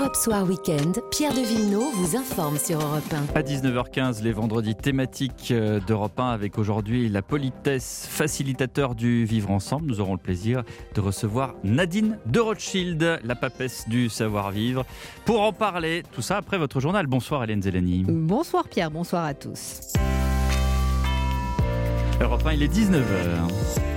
Europe Soir Weekend, Pierre de Villeneuve vous informe sur Europe 1. À 19h15, les vendredis thématiques euh, d'Europe 1 avec aujourd'hui la politesse facilitateur du vivre ensemble. Nous aurons le plaisir de recevoir Nadine de Rothschild, la papesse du savoir-vivre. Pour en parler, tout ça après votre journal. Bonsoir Hélène Zeleni. Bonsoir Pierre, bonsoir à tous. Europe 1, il est 19h.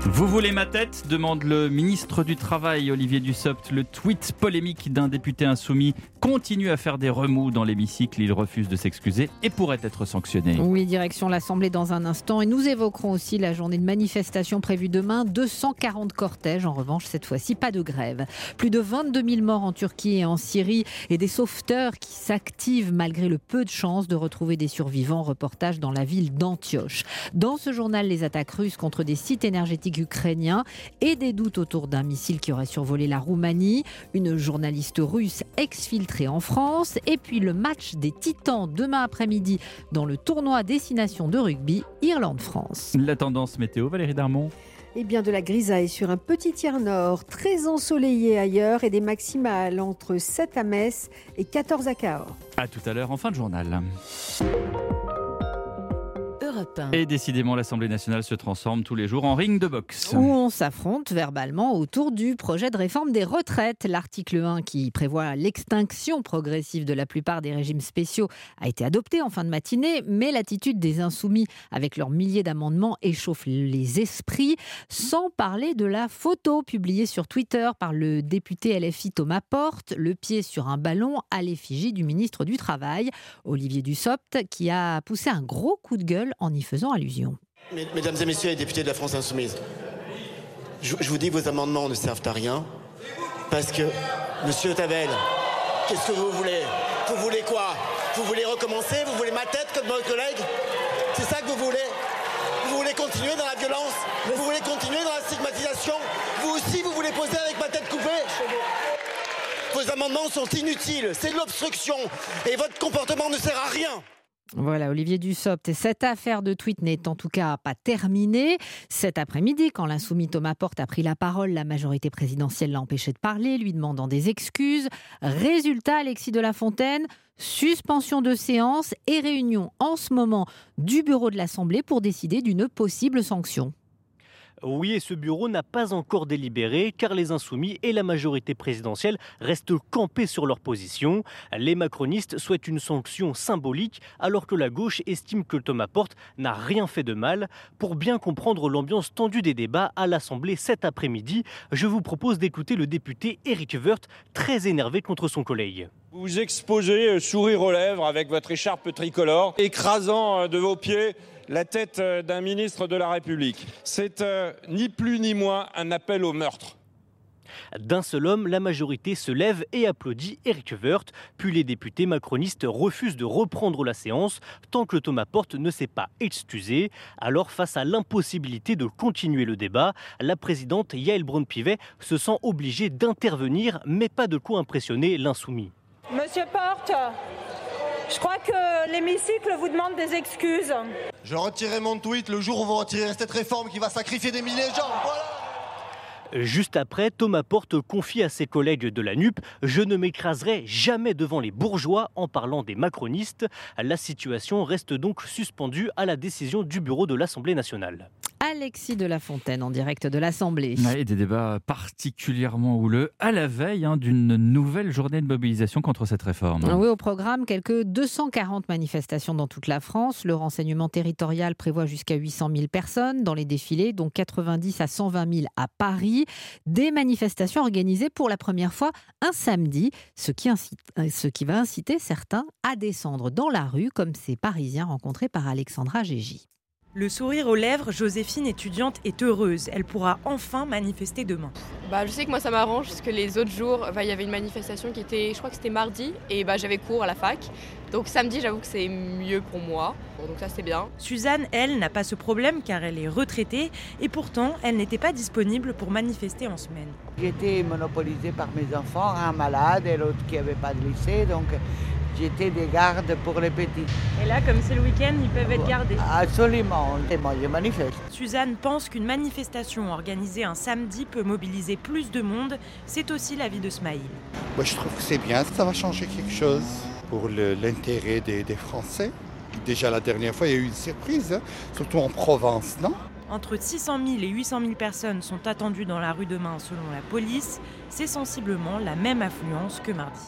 Vous voulez ma tête demande le ministre du Travail, Olivier Dussopt. Le tweet polémique d'un député insoumis continue à faire des remous dans l'hémicycle. Il refuse de s'excuser et pourrait être sanctionné. Oui, direction l'Assemblée dans un instant. Et nous évoquerons aussi la journée de manifestation prévue demain. 240 cortèges. En revanche, cette fois-ci, pas de grève. Plus de 22 000 morts en Turquie et en Syrie et des sauveteurs qui s'activent malgré le peu de chances de retrouver des survivants. Reportage dans la ville d'Antioche. Dans ce journal, les attaques russes contre des sites énergétiques ukrainiens et des doutes autour d'un missile qui aurait survolé la Roumanie. Une journaliste russe exfiltrée en France. Et puis le match des Titans demain après-midi dans le tournoi Destination de rugby Irlande-France. La tendance météo, Valérie Darmon eh bien, de la grisaille sur un petit tiers nord, très ensoleillé ailleurs et des maximales entre 7 à Metz et 14 à Cahors. A tout à l'heure en fin de journal. Et décidément, l'Assemblée nationale se transforme tous les jours en ring de boxe. Où on s'affronte verbalement autour du projet de réforme des retraites. L'article 1 qui prévoit l'extinction progressive de la plupart des régimes spéciaux a été adopté en fin de matinée, mais l'attitude des insoumis avec leurs milliers d'amendements échauffe les esprits, sans parler de la photo publiée sur Twitter par le député LFI Thomas Porte, le pied sur un ballon à l'effigie du ministre du Travail, Olivier Dussopt, qui a poussé un gros coup de gueule en y faisant allusion. Mesdames et messieurs les députés de la France Insoumise, je, vous dis vos amendements ne servent à rien parce que, monsieur Tavel, qu'est-ce que vous voulez? Vous voulez quoi? Vous voulez recommencer? Vous voulez ma tête comme votre collègue? C'est ça que vous voulez? Vous voulez continuer dans la violence? Vous voulez continuer dans la stigmatisation? Vous aussi, vous voulez poser avec ma tête coupée? Vos amendements sont inutiles, c'est de l'obstruction. Et votre comportement ne sert à rien. Voilà, Olivier Dussopt. Cette affaire de tweet n'est en tout cas pas terminée. Cet après-midi, quand l'insoumis Thomas Porte a pris la parole, la majorité présidentielle l'a empêché de parler, lui demandant des excuses. Résultat, Alexis de la Fontaine, suspension de séance et réunion en ce moment du bureau de l'Assemblée pour décider d'une possible sanction. Oui, et ce bureau n'a pas encore délibéré car les insoumis et la majorité présidentielle restent campés sur leur position. Les macronistes souhaitent une sanction symbolique alors que la gauche estime que Thomas Porte n'a rien fait de mal. Pour bien comprendre l'ambiance tendue des débats à l'Assemblée cet après-midi, je vous propose d'écouter le député Eric Woerth, très énervé contre son collègue. Vous exposez, euh, sourire aux lèvres, avec votre écharpe tricolore, écrasant euh, de vos pieds la tête euh, d'un ministre de la République. C'est euh, ni plus ni moins un appel au meurtre. D'un seul homme, la majorité se lève et applaudit Eric Woerth, puis les députés macronistes refusent de reprendre la séance tant que Thomas Porte ne s'est pas excusé. Alors, face à l'impossibilité de continuer le débat, la présidente Yael Braun-Pivet se sent obligée d'intervenir, mais pas de quoi impressionner l'insoumis. Monsieur Porte, je crois que l'hémicycle vous demande des excuses. Je retirerai mon tweet le jour où vous retirerez cette réforme qui va sacrifier des milliers de gens. Juste après, Thomas Porte confie à ses collègues de la NUP Je ne m'écraserai jamais devant les bourgeois en parlant des macronistes. La situation reste donc suspendue à la décision du bureau de l'Assemblée nationale. Alexis de la Fontaine en direct de l'Assemblée. des débats particulièrement houleux à la veille hein, d'une nouvelle journée de mobilisation contre cette réforme. Oui, au programme, quelques 240 manifestations dans toute la France. Le renseignement territorial prévoit jusqu'à 800 000 personnes dans les défilés, dont 90 à 120 000 à Paris. Des manifestations organisées pour la première fois un samedi, ce qui, incite, ce qui va inciter certains à descendre dans la rue, comme ces Parisiens rencontrés par Alexandra Gégy. Le sourire aux lèvres, Joséphine, étudiante, est heureuse. Elle pourra enfin manifester demain. Bah, je sais que moi ça m'arrange parce que les autres jours, bah, il y avait une manifestation qui était, je crois que c'était mardi, et bah, j'avais cours à la fac. Donc samedi, j'avoue que c'est mieux pour moi. donc ça, c'est bien. Suzanne, elle, n'a pas ce problème car elle est retraitée et pourtant, elle n'était pas disponible pour manifester en semaine. J'étais monopolisée par mes enfants, un malade et l'autre qui n'avait pas de lycée. Donc J'étais des gardes pour les petits. Et là, comme c'est le week-end, ils peuvent être gardés. Absolument. Et moi, je manifeste. Suzanne pense qu'une manifestation organisée un samedi peut mobiliser plus de monde. C'est aussi l'avis de Smaïl. Moi, je trouve que c'est bien. Ça va changer quelque chose pour l'intérêt des, des, Français. Déjà, la dernière fois, il y a eu une surprise, hein, surtout en Provence, non? Entre 600 000 et 800 000 personnes sont attendues dans la rue demain selon la police. C'est sensiblement la même affluence que mardi.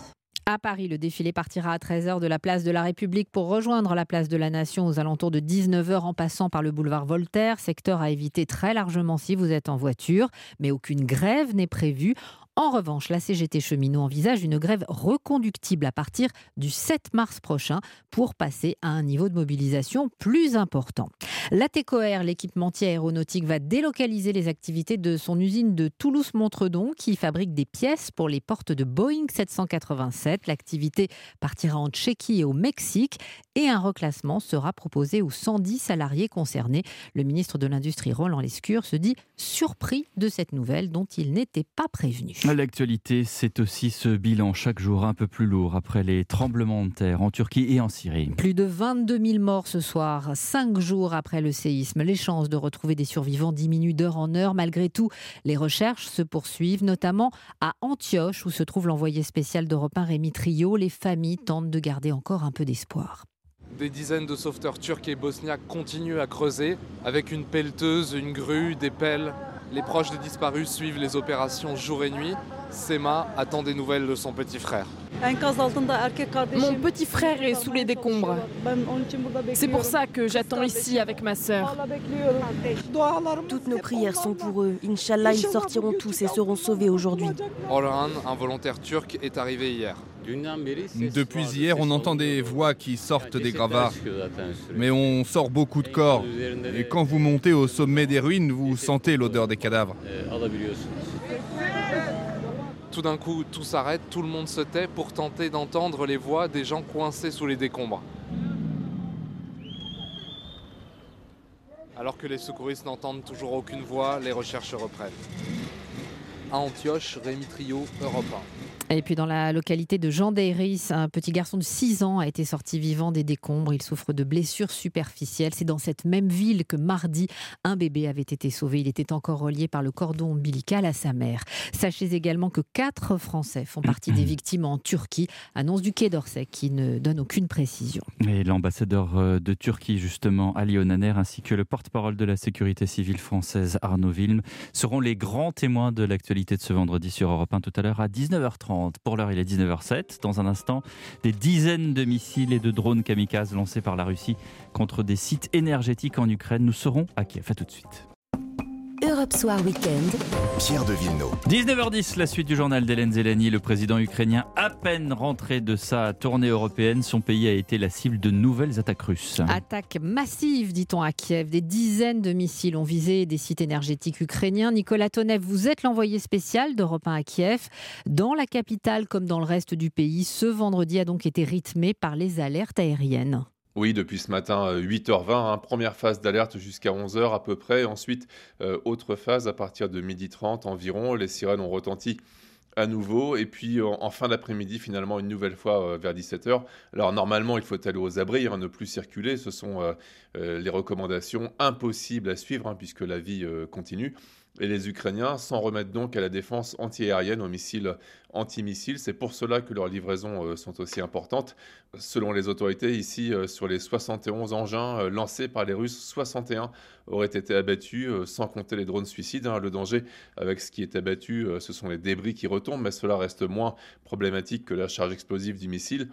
À Paris, le défilé partira à 13h de la place de la République pour rejoindre la place de la Nation aux alentours de 19h en passant par le boulevard Voltaire, secteur à éviter très largement si vous êtes en voiture, mais aucune grève n'est prévue. En revanche, la CGT cheminot envisage une grève reconductible à partir du 7 mars prochain pour passer à un niveau de mobilisation plus important. La TECOR, l'équipementier aéronautique, va délocaliser les activités de son usine de Toulouse-Montredon qui fabrique des pièces pour les portes de Boeing 787. L'activité partira en Tchéquie et au Mexique et un reclassement sera proposé aux 110 salariés concernés. Le ministre de l'Industrie, Roland Lescure, se dit surpris de cette nouvelle dont il n'était pas prévenu. L'actualité, c'est aussi ce bilan chaque jour un peu plus lourd après les tremblements de terre en Turquie et en Syrie. Plus de 22 000 morts ce soir, cinq jours après le séisme. Les chances de retrouver des survivants diminuent d'heure en heure. Malgré tout, les recherches se poursuivent, notamment à Antioche, où se trouve l'envoyé spécial d'Europe 1 Rémi Trio. Les familles tentent de garder encore un peu d'espoir. Des dizaines de sauveteurs turcs et bosniaques continuent à creuser avec une pelleteuse, une grue, des pelles, les proches des disparus suivent les opérations jour et nuit. Sema attend des nouvelles de son petit frère. Mon petit frère est sous les décombres. C'est pour ça que j'attends ici avec ma sœur. Toutes nos prières sont pour eux. Inch'Allah, ils sortiront tous et seront sauvés aujourd'hui. Orhan, un volontaire turc, est arrivé hier. Depuis hier, on entend des voix qui sortent des gravats. Mais on sort beaucoup de corps. Et quand vous montez au sommet des ruines, vous sentez l'odeur des cadavres. Tout d'un coup, tout s'arrête, tout le monde se tait pour tenter d'entendre les voix des gens coincés sous les décombres. Alors que les secouristes n'entendent toujours aucune voix, les recherches reprennent. À Antioche, Rémi Trio, Europe 1. Et puis dans la localité de Jean Deiris, un petit garçon de 6 ans a été sorti vivant des décombres. Il souffre de blessures superficielles. C'est dans cette même ville que mardi, un bébé avait été sauvé. Il était encore relié par le cordon ombilical à sa mère. Sachez également que quatre Français font partie des victimes en Turquie. Annonce du Quai d'Orsay qui ne donne aucune précision. Et l'ambassadeur euh, de Turquie, justement, Ali Onaner, ainsi que le porte-parole de la sécurité civile française, Arnaud Wilm, seront les grands témoins de l'actualité de ce vendredi sur Europe 1 tout à l'heure à 19h30. Pour l'heure, il est 19h07. Dans un instant, des dizaines de missiles et de drones kamikazes lancés par la Russie contre des sites énergétiques en Ukraine. Nous serons à Kiev. À tout de suite. Europe Soir Weekend. Pierre de Villeneuve. 19h10, la suite du journal d'Hélène Zelani. Le président ukrainien, à peine rentré de sa tournée européenne, son pays a été la cible de nouvelles attaques russes. Attaque massive, dit-on à Kiev. Des dizaines de missiles ont visé des sites énergétiques ukrainiens. Nicolas Tonev, vous êtes l'envoyé spécial d'Europe 1 à Kiev. Dans la capitale comme dans le reste du pays, ce vendredi a donc été rythmé par les alertes aériennes. Oui, depuis ce matin, 8h20, euh, hein, première phase d'alerte jusqu'à 11h à peu près. Ensuite, euh, autre phase à partir de 12h30 environ. Les sirènes ont retenti à nouveau. Et puis en, fin d'après-midi, finalement, une nouvelle fois euh, vers 17h. Alors normalement, il faut aller aux abris, hein, ne plus circuler. Ce sont les recommandations impossibles à suivre hein, puisque la vie continue. Et les Ukrainiens s'en remettent donc à la défense antiaérienne aux missiles antimissiles. C'est pour cela que leurs livraisons euh, sont aussi importantes. Selon les autorités, ici, euh, sur les 71 engins euh, lancés par les Russes, 61 auraient été abattus, sans compter les drones suicides. Hein. Le danger avec ce qui est abattu, ce sont les débris qui retombent, mais cela reste moins problématique que la charge explosive du missile.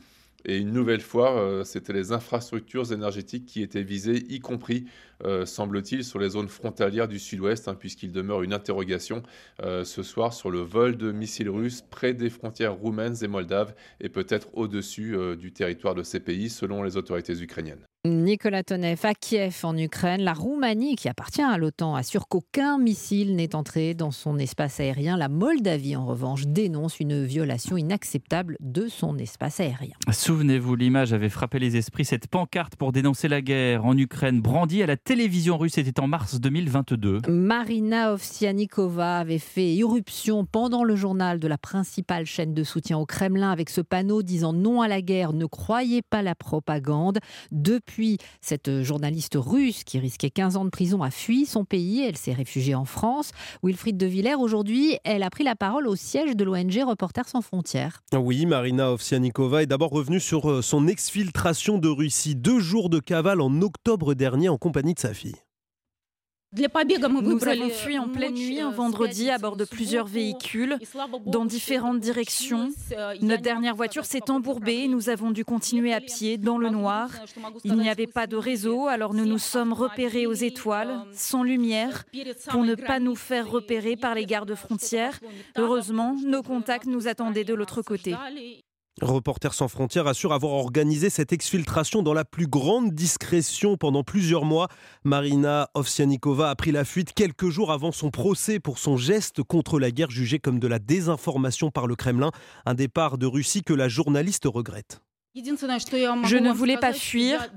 Et une nouvelle fois, euh, c'était les infrastructures énergétiques qui étaient visées, y compris, euh, semble-t-il, sur les zones frontalières du sud-ouest, hein, puisqu'il demeure une interrogation euh, ce soir sur le vol de missiles russes près des frontières roumaines et moldaves, et peut-être au-dessus du territoire de ces pays, selon les autorités ukrainiennes. Nicolas Tonev à Kiev en Ukraine. La Roumanie, qui appartient à l'OTAN, assure qu'aucun missile n'est entré dans son espace aérien. La Moldavie, en revanche, dénonce une violation inacceptable de son espace aérien. Souvenez-vous, l'image avait frappé les esprits. Cette pancarte pour dénoncer la guerre en Ukraine, brandie à la télévision russe, c'était en mars 2022. Marina Ovsianikova avait fait irruption pendant le journal de la principale chaîne de soutien au Kremlin avec ce panneau disant non à la guerre, ne croyez pas la propagande. Depuis, cette journaliste russe qui risquait 15 ans de prison a fui son pays. Elle s'est réfugiée en France. Wilfried De Villers, aujourd'hui, elle a pris la parole au siège de l'ONG Reporters sans frontières. Oui, Marina Ovsianikova est d'abord revenue sur euh, son exfiltration de Russie. Deux jours de cavale en octobre dernier en compagnie de sa fille. Nous avons fui en pleine nuit un vendredi à bord de plusieurs véhicules dans différentes directions. Notre dernière voiture s'est embourbée. Nous avons dû continuer à pied dans le noir. Il n'y avait pas de réseau, alors nous nous sommes repérés aux étoiles, sans lumière, pour ne pas nous faire repérer par les gardes frontières. Heureusement, nos contacts nous attendaient de l'autre côté. Reporters sans frontières assure avoir organisé cette exfiltration dans la plus grande discrétion pendant plusieurs mois. Marina Ovsianikova a pris la fuite quelques jours avant son procès pour son geste contre la guerre jugé comme de la désinformation par le Kremlin, un départ de Russie que la journaliste regrette. Je ne voulais pas fuir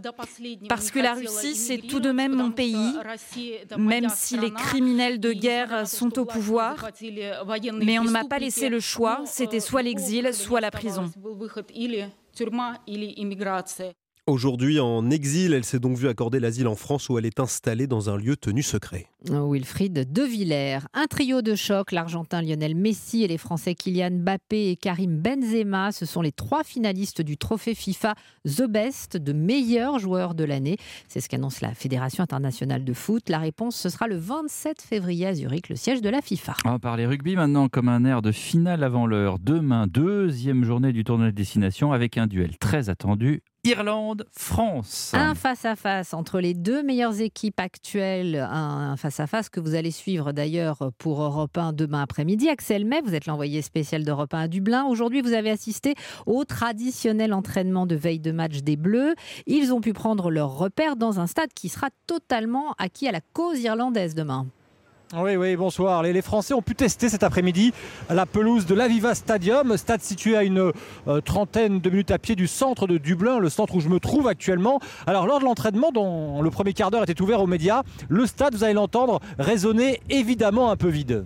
parce que la Russie, c'est tout de même mon pays, même si les criminels de guerre sont au pouvoir. Mais on ne m'a pas laissé le choix, c'était soit l'exil, soit la prison. Aujourd'hui en exil, elle s'est donc vue accorder l'asile en France où elle est installée dans un lieu tenu secret. Wilfried De Villers. Un trio de choc, l'Argentin Lionel Messi et les Français Kylian Mbappé et Karim Benzema. Ce sont les trois finalistes du trophée FIFA The Best de meilleurs joueurs de l'année. C'est ce qu'annonce la Fédération internationale de foot. La réponse, ce sera le 27 février à Zurich, le siège de la FIFA. On va parler rugby maintenant comme un air de finale avant l'heure. Demain, deuxième journée du tournoi de destination avec un duel très attendu Irlande-France. Un face-à-face entre les deux meilleures équipes actuelles. Un face-à-face que vous allez suivre d'ailleurs pour Europe 1 demain après-midi. Axel May, vous êtes l'envoyé spécial d'Europe 1 à Dublin. Aujourd'hui, vous avez assisté au traditionnel entraînement de veille de match des Bleus. Ils ont pu prendre leur repère dans un stade qui sera totalement acquis à la cause irlandaise demain. Oui, oui, bonsoir. Les, Français ont pu tester cet après-midi la pelouse de l'Aviva Stadium, stade situé à une euh, trentaine de minutes à pied du centre de Dublin, le centre où je me trouve actuellement. Alors, lors de l'entraînement, dont le premier quart d'heure était ouvert aux médias, le stade, vous allez l'entendre, résonner évidemment un peu vide.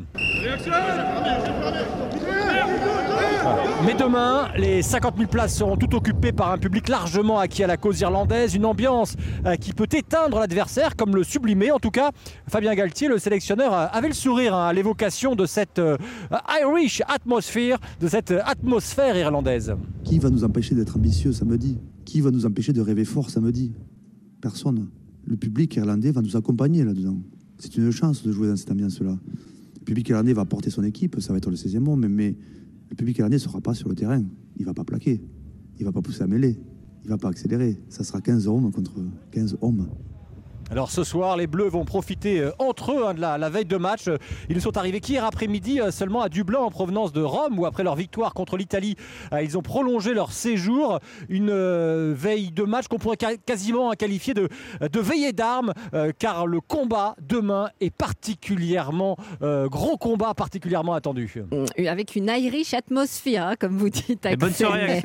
Mais demain, les 50 000 places seront toutes occupées par un public largement acquis à la cause irlandaise, une ambiance euh, qui peut éteindre l'adversaire comme le sublimer. En tout cas, Fabien Galtier, le sélectionneur, euh, avait le sourire hein, à l'évocation de cette euh, Irish atmosphere, de cette atmosphère irlandaise. Qui va nous empêcher d'être ambitieux samedi Qui va nous empêcher de rêver fort samedi Personne. Le public irlandais va nous accompagner là-dedans. C'est une chance de jouer dans cette ambiance-là. Le public irlandais va porter son équipe, ça va être le 16e mois, mais le public irlandais ne sera pas sur le terrain. Il ne va pas plaquer. Il ne va pas pousser à mêler. Il ne va pas accélérer. Ça sera 15 hommes contre 15 hommes. Alors ce soir, les Bleus vont profiter euh, entre eux hein, de la, veille de match. Ils sont arrivés qu'hier après-midi euh, seulement à Dublin en provenance de Rome où après leur victoire contre l'Italie, euh, ils ont prolongé leur séjour. Une veille de match qu'on pourrait quasiment qualifier de, de veillée d'armes car le combat demain est particulièrement gros combat, particulièrement attendu. Avec une Irish atmosphère, hein, comme vous dites. bonne soirée,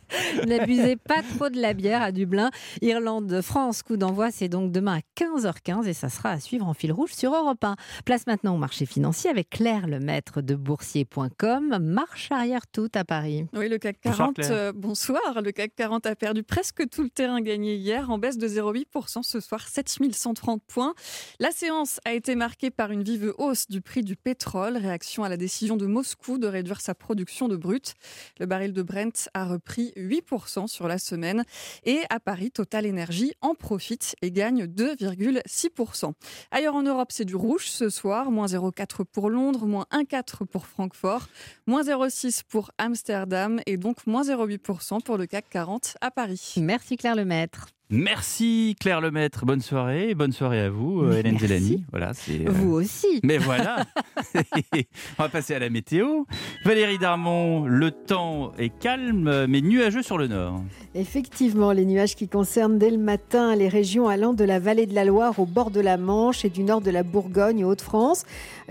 N'abusez pas trop de la bière à Dublin. Irlande-France, coup d'envoi, c'est donc demain à 15h15 et ça sera à suivre en fil rouge sur Europe 1. Place maintenant au marché financier avec Claire Lemaître de boursier.com. Marche arrière toute à Paris. Oui, le CAC 40, euh, bonsoir, Le CAC 40 a perdu presque tout le terrain gagné hier en baisse de 0,8% ce soir, 7130 points. La séance a été marquée par une vive hausse du prix du pétrole, réaction à la décision de Moscou de réduire sa production de brut. Le baril de Brent a repris 8% sur la semaine et à Paris, Total Energy en profite et gagne 2 2,6%. Ailleurs en Europe, c'est du rouge ce soir, moins 0,4 pour Londres, moins 1,4 pour Francfort, moins 0,6 pour Amsterdam et donc moins 0,8% pour le CAC 40 à Paris. Merci Claire Lemaître. Merci Claire Lemaître, bonne soirée, et bonne soirée à vous euh, Hélène Merci. Zélani. Voilà, c'est. euh, Vous aussi. Mais voilà, on va passer à la météo. Valérie Darmon, le temps est calme mais nuageux sur le nord. Effectivement, les nuages qui concernent dès le matin les régions allant de la vallée de la Loire au bord de la Manche et du nord de la Bourgogne aux Hauts-de-France.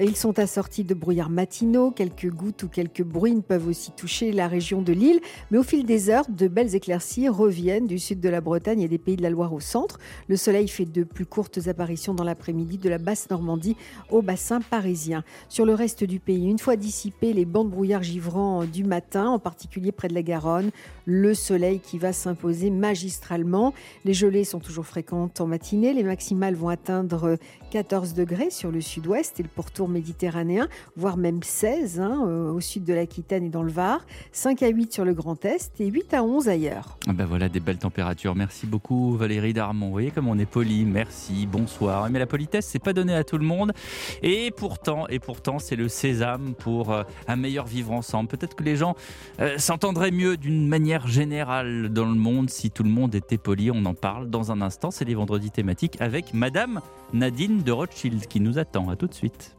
Ils sont assortis de brouillards matinaux, quelques gouttes ou quelques bruines peuvent aussi toucher la région de Lille, mais au fil des heures, de belles éclaircies reviennent du sud de la Bretagne et des pays de la Loire au centre. Le soleil fait de plus courtes apparitions dans l'après-midi de la basse Normandie au bassin parisien. Sur le reste du pays, une fois dissipés les bancs de brouillard givrants du matin, en particulier près de la Garonne, le soleil qui va s'imposer magistralement. Les gelées sont toujours fréquentes en matinée. Les maximales vont atteindre 14 degrés sur le sud-ouest et le pourtour méditerranéen, voire même 16 hein, euh, au sud de l'Aquitaine et dans le Var, 5 à 8 sur le Grand Est et 8 à 11 ailleurs. Ah ben voilà des belles températures. Merci beaucoup Valérie Darmon. Vous voyez comme on est poli. Merci, bonsoir. Mais la politesse, c'est pas donné à tout le monde. Et pourtant, et pourtant, c'est le sésame pour euh, un meilleur vivre ensemble. Peut-être que les gens euh, s'entendraient mieux d'une manière générale dans le monde si tout le monde était poli. On en parle dans un instant. C'est les vendredis thématiques avec Madame Nadine de Rothschild qui nous attend. À tout de suite.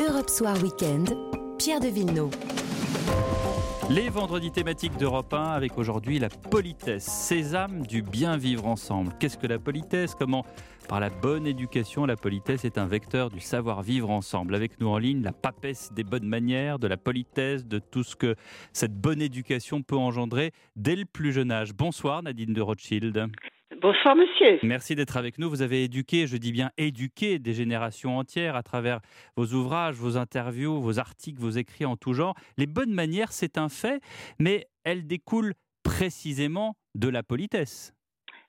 Europe Soir Weekend, Pierre de Villeneuve. Les vendredis thématiques d'Europe 1 avec aujourd'hui la politesse, sésame du bien vivre ensemble. Qu'est-ce que la politesse? Comment par la bonne éducation, la politesse est un vecteur du savoir vivre ensemble. Avec nous en ligne, la papesse des bonnes manières, de la politesse, de tout ce que cette bonne éducation peut engendrer dès le plus jeune âge. Bonsoir Nadine de Rothschild. Bonsoir monsieur. Merci d'être avec nous. Vous avez éduqué, je dis bien éduqué, des générations entières à travers vos ouvrages, vos interviews, vos articles, vos écrits en tout genre. Les bonnes manières, c'est un fait, mais elles découlent précisément de la politesse.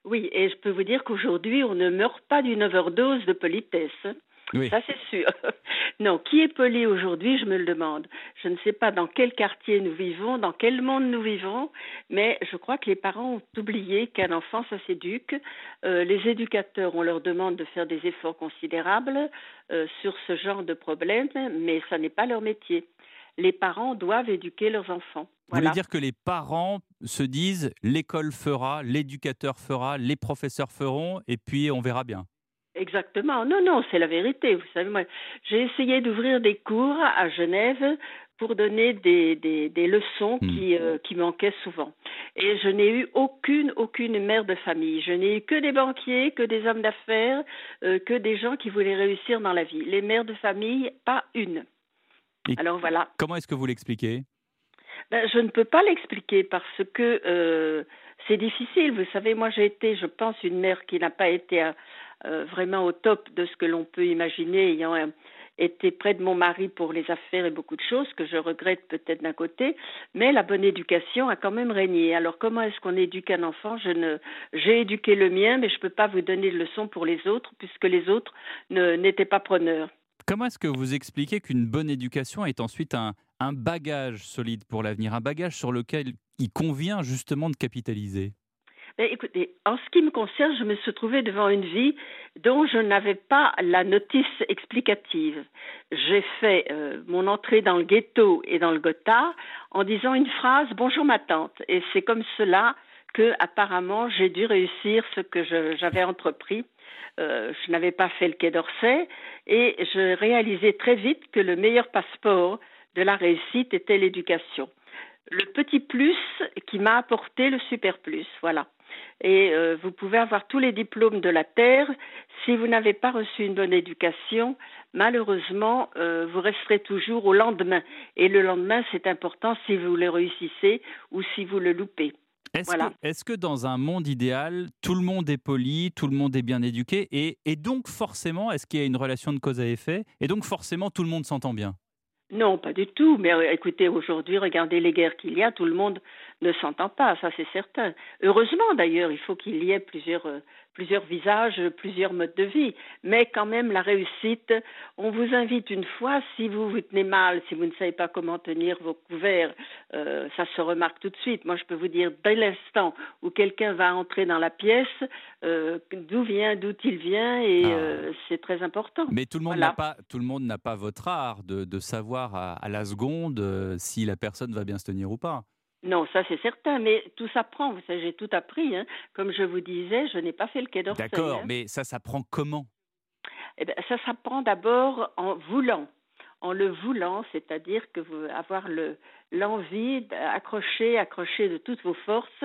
Oui, et je peux vous dire qu'aujourd'hui, on ne meurt pas d'une overdose de politesse. Oui. Ça, c'est sûr. Non, qui est poli aujourd'hui, je me le demande. Je ne sais pas dans quel quartier nous vivons, dans quel monde nous vivons, mais je crois que les parents ont oublié qu'un enfant, ça s'éduque. Euh, les éducateurs, on leur demande de faire des efforts considérables euh, sur ce genre de problème, mais ça n'est pas leur métier. Les parents doivent éduquer leurs enfants. Vous voulez dire que les parents se disent l'école fera, l'éducateur fera, les professeurs feront, et puis on verra bien. Exactement. Non, non, c'est la vérité. Vous savez, moi, j'ai essayé d'ouvrir des cours à Genève pour donner des, des, des leçons qui, euh, qui manquaient souvent. Et je n'ai eu aucune, aucune mère de famille. Je n'ai eu que des banquiers, que des hommes d'affaires, euh, que des gens qui voulaient réussir dans la vie. Les mères de famille, pas une. Et Alors voilà. Comment est-ce que vous l'expliquez? Ben, je ne peux pas l'expliquer parce que euh, c'est difficile. Vous savez, moi j'ai été, je pense, une mère qui n'a pas été euh, vraiment au top de ce que l'on peut imaginer, ayant euh, été près de mon mari pour les affaires et beaucoup de choses que je regrette peut-être d'un côté, mais la bonne éducation a quand même régné. Alors comment est-ce qu'on éduque un enfant? Je ne, j'ai éduqué le mien, mais je ne peux pas vous donner de leçons pour les autres puisque les autres n'étaient pas preneurs. Comment est-ce que vous expliquez qu'une bonne éducation est ensuite un, bagage solide pour l'avenir, un bagage sur lequel il convient justement de capitaliser? Ben, écoutez, en ce qui me concerne, je me suis trouvée devant une vie dont je n'avais pas la notice explicative. J'ai fait euh, mon entrée dans le ghetto et dans le Gotha en disant une phrase Bonjour ma tante. Et c'est comme cela que apparemment j'ai dû réussir ce que j'avais entrepris. Euh, je n'avais pas fait le quai d'Orsay et je réalisais très vite que le meilleur passeport de la réussite était l'éducation. Le petit plus qui m'a apporté le super plus, voilà. Et euh, vous pouvez avoir tous les diplômes de la terre, si vous n'avez pas reçu une bonne éducation, malheureusement, euh, vous resterez toujours au lendemain. Et le lendemain, c'est important si vous le réussissez ou si vous le loupez. Est-ce Voilà. que, dans un monde idéal, tout le monde est poli, tout le monde est bien éduqué, et, et donc forcément, est-ce qu'il y a une relation de cause à effet Et donc forcément, tout le monde s'entend bien? Non, pas du tout. Mais euh, écoutez, aujourd'hui, regardez les guerres qu'il y a, tout le monde ne s'entend pas, ça c'est certain. Heureusement d'ailleurs, il faut qu'il y ait plusieurs, euh, plusieurs visages, plusieurs modes de vie. Mais quand même, la réussite, on vous invite une fois, si vous vous tenez mal, si vous ne savez pas comment tenir vos couverts, euh, ça se remarque tout de suite. Moi, je peux vous dire, dès l'instant où quelqu'un va entrer dans la pièce, euh, d'où vient, d'où il vient, et euh, c'est très important. Mais tout le monde Voilà. n'a pas, tout le monde n'a pas votre art de, de savoir à, à la seconde si la personne va bien se tenir ou pas. Non, ça c'est certain, mais tout s'apprend. Vous savez, j'ai tout appris. Hein. Comme je vous disais, je n'ai pas fait le quai d'Orsay. D'accord, hein. mais ça s'apprend comment? Eh ben, ça s'apprend d'abord en voulant, en le voulant, c'est-à-dire que vous avoir le l'envie d'accrocher, accrocher de toutes vos forces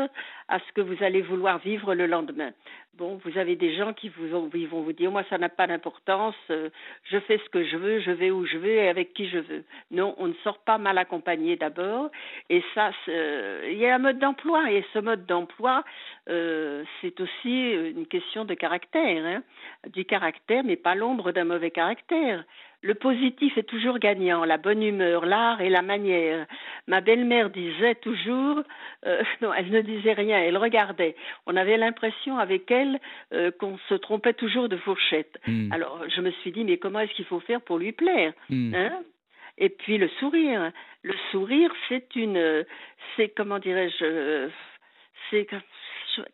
à ce que vous allez vouloir vivre le lendemain. Bon, vous avez des gens qui vous vont vous dire moi ça n'a pas d'importance, euh, je fais ce que je veux, je vais où je veux et avec qui je veux. Non, on ne sort pas mal accompagné d'abord et ça euh, il y a un mode d'emploi et ce mode d'emploi euh, c'est aussi une question de caractère, hein. du caractère mais pas l'ombre d'un mauvais caractère. Le positif est toujours gagnant, la bonne humeur, l'art et la manière. Ma belle-mère disait toujours, euh, non, elle ne disait rien, elle regardait. On avait l'impression avec elle euh, qu'on se trompait toujours de fourchette. Hmm. Alors je me suis dit, mais comment est-ce qu'il faut faire pour lui plaire Hmm. hein? Et puis le sourire. Le sourire, c'est une, c'est comment dirais-je, euh, c'est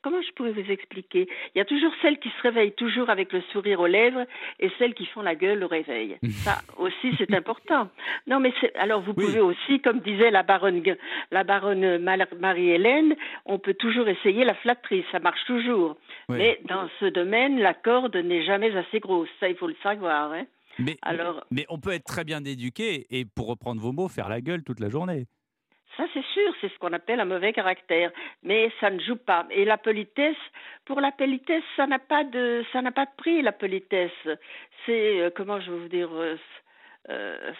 comment je pourrais vous expliquer? Il y a toujours celles qui se réveillent toujours avec le sourire aux lèvres et celles qui font la gueule au réveil. Ça aussi, c'est important. Non, mais alors vous pouvez aussi, comme disait la baronne, la baronne Marie-Hélène, on peut toujours essayer la flatterie, ça marche toujours. Oui. Mais dans ce domaine, la corde n'est jamais assez grosse. Ça, il faut le savoir. Hein. mais, Alors- mais on peut être très bien éduqué et, pour reprendre vos mots, faire la gueule toute la journée. C'est sûr, c'est ce qu'on appelle un mauvais caractère, mais ça ne joue pas. Et la politesse, pour la politesse, ça n'a pas de, ça n'a pas de prix. La politesse, c'est euh, comment je vais vous dire, euh, euh,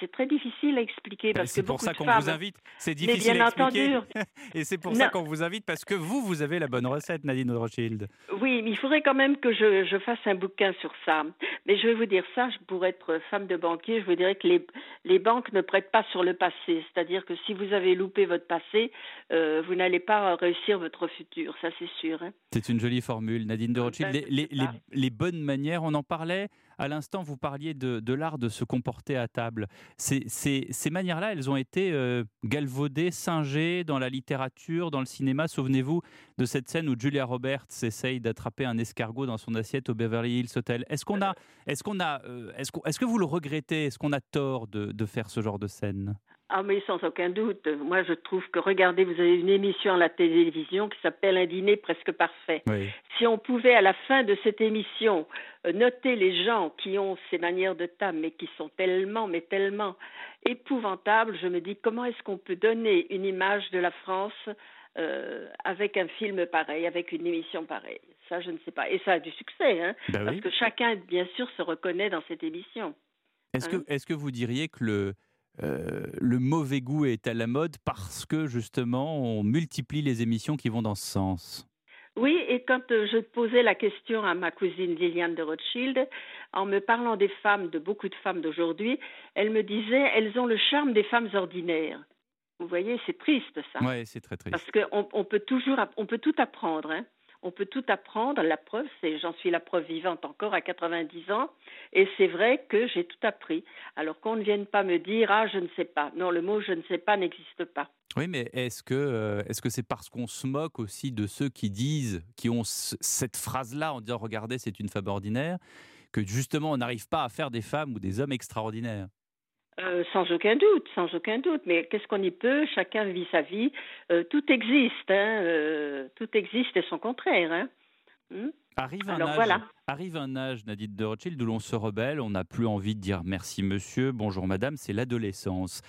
c'est très difficile à expliquer Ben, parce c'est que pour ça qu'on femmes- vous invite. C'est difficile bien à expliquer. entendu. et c'est pour ça qu'on vous invite parce que vous, vous avez la bonne recette, Nadine Rothschild. Oui, mais il faudrait quand même que je, je fasse un bouquin sur ça. Mais je vais vous dire ça, pour être femme de banquier, je vous dirais que les, les banques ne prêtent pas sur le passé. C'est-à-dire que si vous avez loupé votre passé, euh, vous n'allez pas réussir votre futur, ça c'est sûr. hein. C'est une jolie formule, Nadine de Rothschild. ben, les- les- les bonnes manières, on en parlait à l'instant, vous parliez de, l'art de se comporter à table. Ces, manières-là, elles ont été euh, galvaudées, singées dans la littérature, dans le cinéma. Souvenez-vous de cette scène où Julia Roberts essaye d'attraper un escargot dans son assiette au Beverly Hills Hotel. Est-ce qu'on a, est-ce qu'on a, euh, est-ce est-ce que vous le regrettez? Est-ce qu'on a tort de faire ce genre de scène? Ah mais sans aucun doute. Moi je trouve que regardez, vous avez une émission à la télévision qui s'appelle Un dîner presque parfait. Oui. Si on pouvait à la fin de cette émission euh, noter les gens qui ont ces manières de table mais qui sont tellement mais tellement épouvantables, je me dis comment est-ce qu'on peut donner une image de la France euh, avec un film pareil, avec une émission pareille? Ça je ne sais pas. Et ça a du succès, hein, Ben parce oui. que chacun bien sûr se reconnaît dans cette émission. Est-ce Hein? que, est que vous diriez que le, euh, le mauvais goût est à la mode parce que justement on multiplie les émissions qui vont dans ce sens Oui, et quand euh, je posais la question à ma cousine Liliane de Rothschild, en me parlant des femmes, de beaucoup de femmes d'aujourd'hui, elle me disait elles ont le charme des femmes ordinaires. Vous voyez, c'est triste ça. Oui, c'est très triste. Parce qu'on on peut toujours, on peut tout apprendre. Hein. On peut tout apprendre. La preuve, c'est, j'en suis la preuve vivante encore à 90 ans, et c'est vrai que j'ai tout appris. Alors qu'on ne vienne pas me dire ah je ne sais pas. Non, le mot je ne sais pas n'existe pas. Oui, mais est-ce que euh, c'est parce qu'on se moque aussi de ceux qui disent, qui ont ce- cette phrase-là en disant regardez c'est une femme ordinaire, que justement on n'arrive pas à faire des femmes ou des hommes extraordinaires? Euh, sans aucun doute, sans aucun doute. Mais qu'est-ce qu'on y peut? Chacun vit sa vie. Euh, tout existe, hein, euh, tout existe et son contraire. Hein. Hmm? Arrive un, Alors, âge, voilà. arrive un âge, Nadine de Rothschild, où l'on se rebelle, on n'a plus envie de dire merci monsieur, bonjour madame, c'est l'adolescence.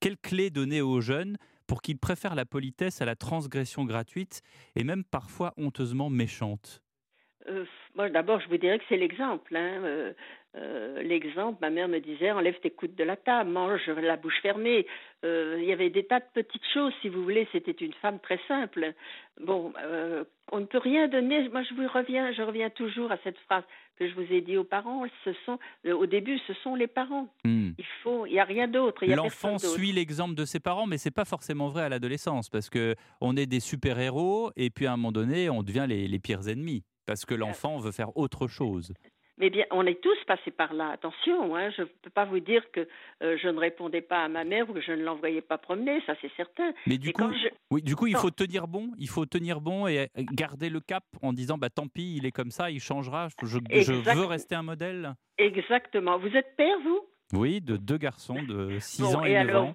Quelle clé donner aux jeunes pour qu'ils préfèrent la politesse à la transgression gratuite et même parfois honteusement méchante? Moi, d'abord, je vous dirais que c'est l'exemple. Hein. Euh, euh, l'exemple, ma mère me disait enlève tes coudes de la table, mange la bouche fermée. Euh, il y avait des tas de petites choses, si vous voulez. C'était une femme très simple. Bon, on ne peut rien donner. Moi, je vous reviens, je reviens toujours à cette phrase que je vous ai dit aux parents. Ce sont, au début, ce sont les parents. Hmm. Il faut, il n'y a rien d'autre. L'enfant suit l'exemple de ses parents, mais c'est pas forcément vrai à l'adolescence, parce que on est des super héros et puis à un moment donné, on devient les, les pires ennemis, parce que l'enfant veut faire autre chose. Mais bien, on est tous passés par là. Attention, hein, je ne peux pas vous dire que euh, je ne répondais pas à ma mère ou que je ne l'envoyais pas promener, ça c'est certain. Mais du Et coup, je- oui, du coup, il faut tenir bon, il faut tenir bon et euh, garder le cap en disant bah tant pis, il est comme ça, il changera. Je, je veux rester un modèle. Exactement. Vous êtes père, vous? Oui, de deux garçons de 6 Bon, ans et, et 9 alors ans.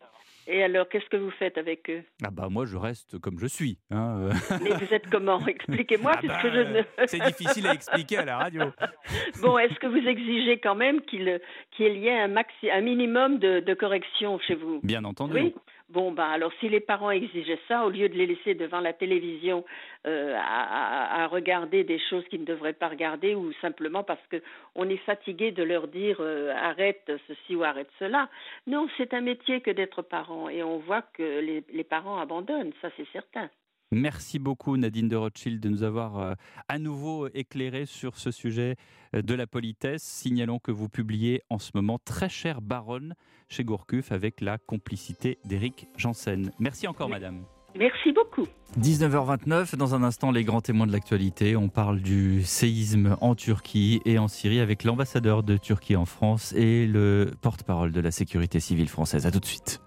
Et alors, qu'est-ce que vous faites avec eux? Ah bah moi, je reste comme je suis. hein, euh. Mais vous êtes comment? Expliquez-moi, Ah puisque bah, je ne... C'est difficile à expliquer à la radio. Bon, est-ce que vous exigez quand même qu'il qu'il y ait un, maxi, un minimum de, de correction chez vous? Bien entendu. Oui. Bon, bah alors si les parents exigeaient ça, au lieu de les laisser devant la télévision euh, à, à- regarder des choses qu'ils ne devraient pas regarder, ou simplement parce que on est fatigué de leur dire euh, arrête ceci ou arrête cela. Non, c'est un métier que d'être parent, et on voit que les parents abandonnent, ça c'est certain. Merci beaucoup Nadine de Rothschild de nous avoir euh, à nouveau éclairé sur ce sujet euh, de la politesse. Signalons que vous publiez en ce moment Très chère baronne chez Gourcuff avec la complicité d'Éric Janssen. Merci encore madame. Merci beaucoup. 19h29, dans un instant, les grands témoins de l'actualité. On parle du séisme en Turquie et en Syrie avec l'ambassadeur de Turquie en France et le porte-parole de la sécurité civile française. A tout de suite.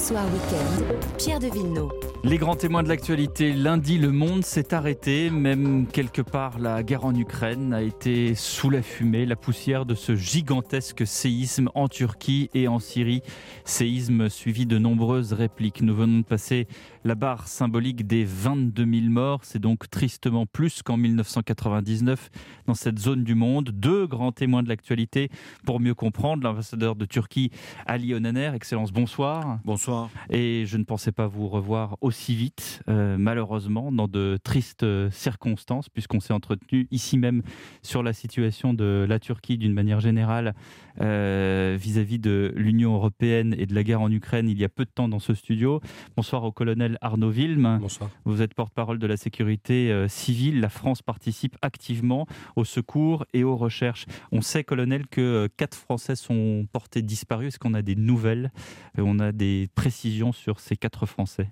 Soir Weekend, Pierre de Villeneuve. Les grands témoins de l'actualité. Lundi, le monde s'est arrêté. Même quelque part, la guerre en Ukraine a été sous la fumée, la poussière de ce gigantesque séisme en Turquie et en Syrie. Séisme suivi de nombreuses répliques. Nous venons de passer la barre symbolique des 22 000 morts. C'est donc tristement plus qu'en 1999 dans cette zone du monde. Deux grands témoins de l'actualité pour mieux comprendre. L'ambassadeur de Turquie, Ali Onaner. Excellence, bonsoir. Bonsoir. Et je ne pensais pas vous revoir aussi vite, euh, malheureusement, dans de tristes euh, circonstances, puisqu'on s'est entretenu ici même sur la situation de la Turquie d'une manière générale euh, vis-à-vis de l'Union européenne et de la guerre en Ukraine il y a peu de temps dans ce studio. Bonsoir au colonel Arnaud Wilm. Bonsoir. Vous êtes porte-parole de la sécurité euh, civile. La France participe activement au secours et aux recherches. On sait, colonel, que euh, quatre Français sont portés disparus. Est-ce qu'on a des nouvelles? Euh, On a des précisions sur ces quatre Français?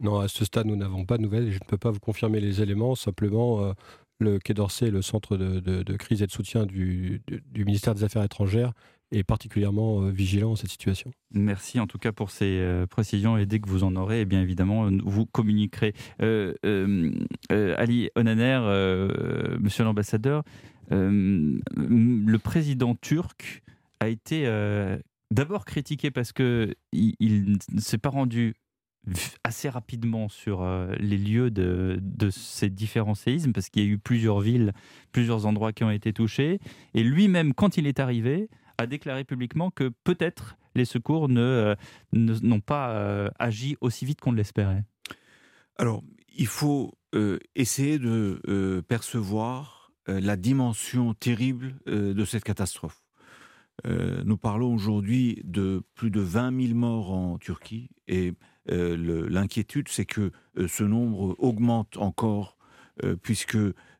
Non, à ce stade, nous n'avons pas de nouvelles et je ne peux pas vous confirmer les éléments. Simplement, euh, le Quai d'Orsay, le centre de, de- de crise et de soutien du, du- du ministère des Affaires étrangères, est particulièrement euh, vigilant à cette situation. Merci en tout cas pour ces euh, précisions et dès que vous en aurez, eh bien évidemment, euh, vous communiquerez. Ali Onaner, monsieur l'ambassadeur, le président turc a été d'abord critiqué parce que il, il ne s'est pas rendu assez rapidement sur les lieux de ces différents séismes parce qu'il y a eu plusieurs villes, plusieurs endroits qui ont été touchés et lui-même quand il est arrivé a déclaré publiquement que peut-être les secours ne, euh, ne- n'ont pas euh, agi aussi vite qu'on l'espérait. Alors, il faut euh, essayer de percevoir la dimension terrible de cette catastrophe. Nous parlons aujourd'hui de plus de 20 000 morts en Turquie et l'inquiétude, c'est que ce nombre augmente encore puisque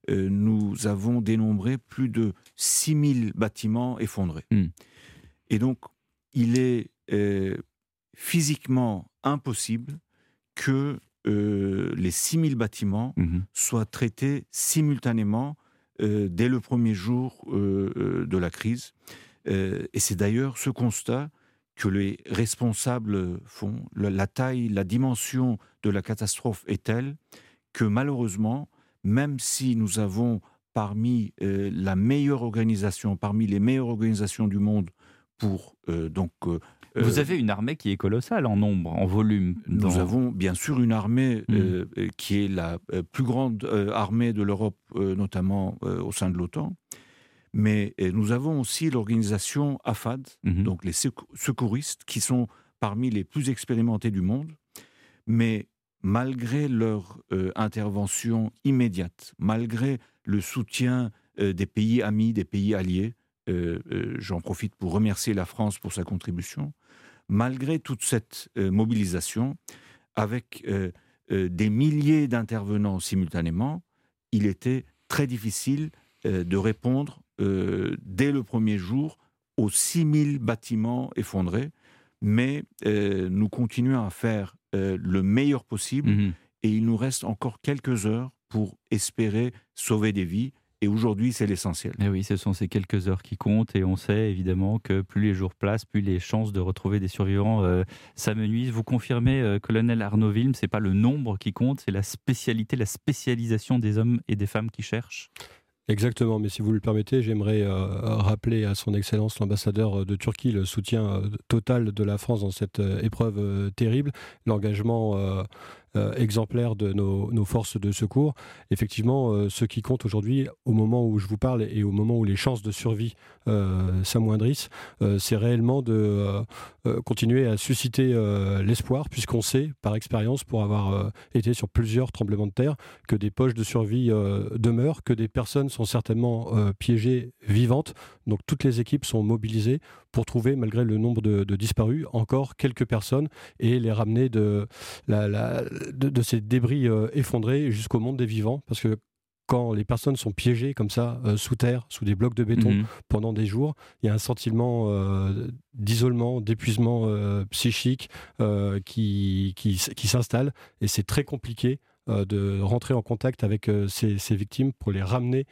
nous avons dénombré plus de 6 000 bâtiments effondrés. Et donc, il est euh, physiquement impossible que euh, les 6000 bâtiments soient traités simultanément euh, dès le premier jour euh, de la crise. Et c'est d'ailleurs ce constat que les responsables font. La taille, la dimension de la catastrophe est telle que malheureusement, même si nous avons parmi euh, la meilleure organisation, parmi les meilleures organisations du monde pour euh, donc euh, Vous avez une armée qui est colossale en nombre, en volume. nous avons bien sûr une armée euh, qui est la plus grande armée de l'Europe, notamment au sein de l'OTAN. Mais nous avons aussi l'organisation AFAD, donc les secou- secouristes, qui sont parmi les plus expérimentés du monde. Mais malgré leur euh, intervention immédiate, malgré le soutien euh, des pays amis, des pays alliés, euh, j'en profite pour remercier la France pour sa contribution, malgré toute cette mobilisation, avec des milliers d'intervenants simultanément, il était très difficile de répondre dès le premier jour aux 6000 bâtiments effondrés. Mais nous continuons à faire euh, le meilleur possible et il nous reste encore quelques heures pour espérer sauver des vies. Et aujourd'hui, c'est l'essentiel. Eh oui, ce sont ces quelques heures qui comptent et on sait évidemment que plus les jours passent, plus les chances de retrouver des survivants euh, s'amenuisent. Vous confirmez, euh, colonel Arnaud Wilm, c'est pas le nombre qui compte, c'est la spécialité, la spécialisation des hommes et des femmes qui cherchent? Exactement, mais si vous le permettez, j'aimerais rappeler à son Excellence l'ambassadeur de Turquie le soutien total de la France dans cette épreuve terrible, l'engagement euh, exemplaire de nos, forces de secours. Effectivement, euh, ce qui compte aujourd'hui, au moment où je vous parle et au moment où les chances de survie euh, s'amoindrissent, c'est réellement de continuer à susciter l'espoir, puisqu'on sait, par expérience, pour avoir été sur plusieurs tremblements de terre, que des poches de survie demeurent, que des personnes sont certainement piégées vivantes. Donc toutes les équipes sont mobilisées pour trouver, malgré le nombre de, disparus, encore quelques personnes et les ramener de, de, ces débris euh, effondrés jusqu'au monde des vivants. Parce que quand les personnes sont piégées comme ça, euh, sous terre, sous des blocs de béton, mhm. pendant des jours, il y a un sentiment euh, d'isolement, d'épuisement psychique qui, qui, qui s'installe. Et c'est très compliqué de rentrer en contact avec ces, ces, victimes pour les ramener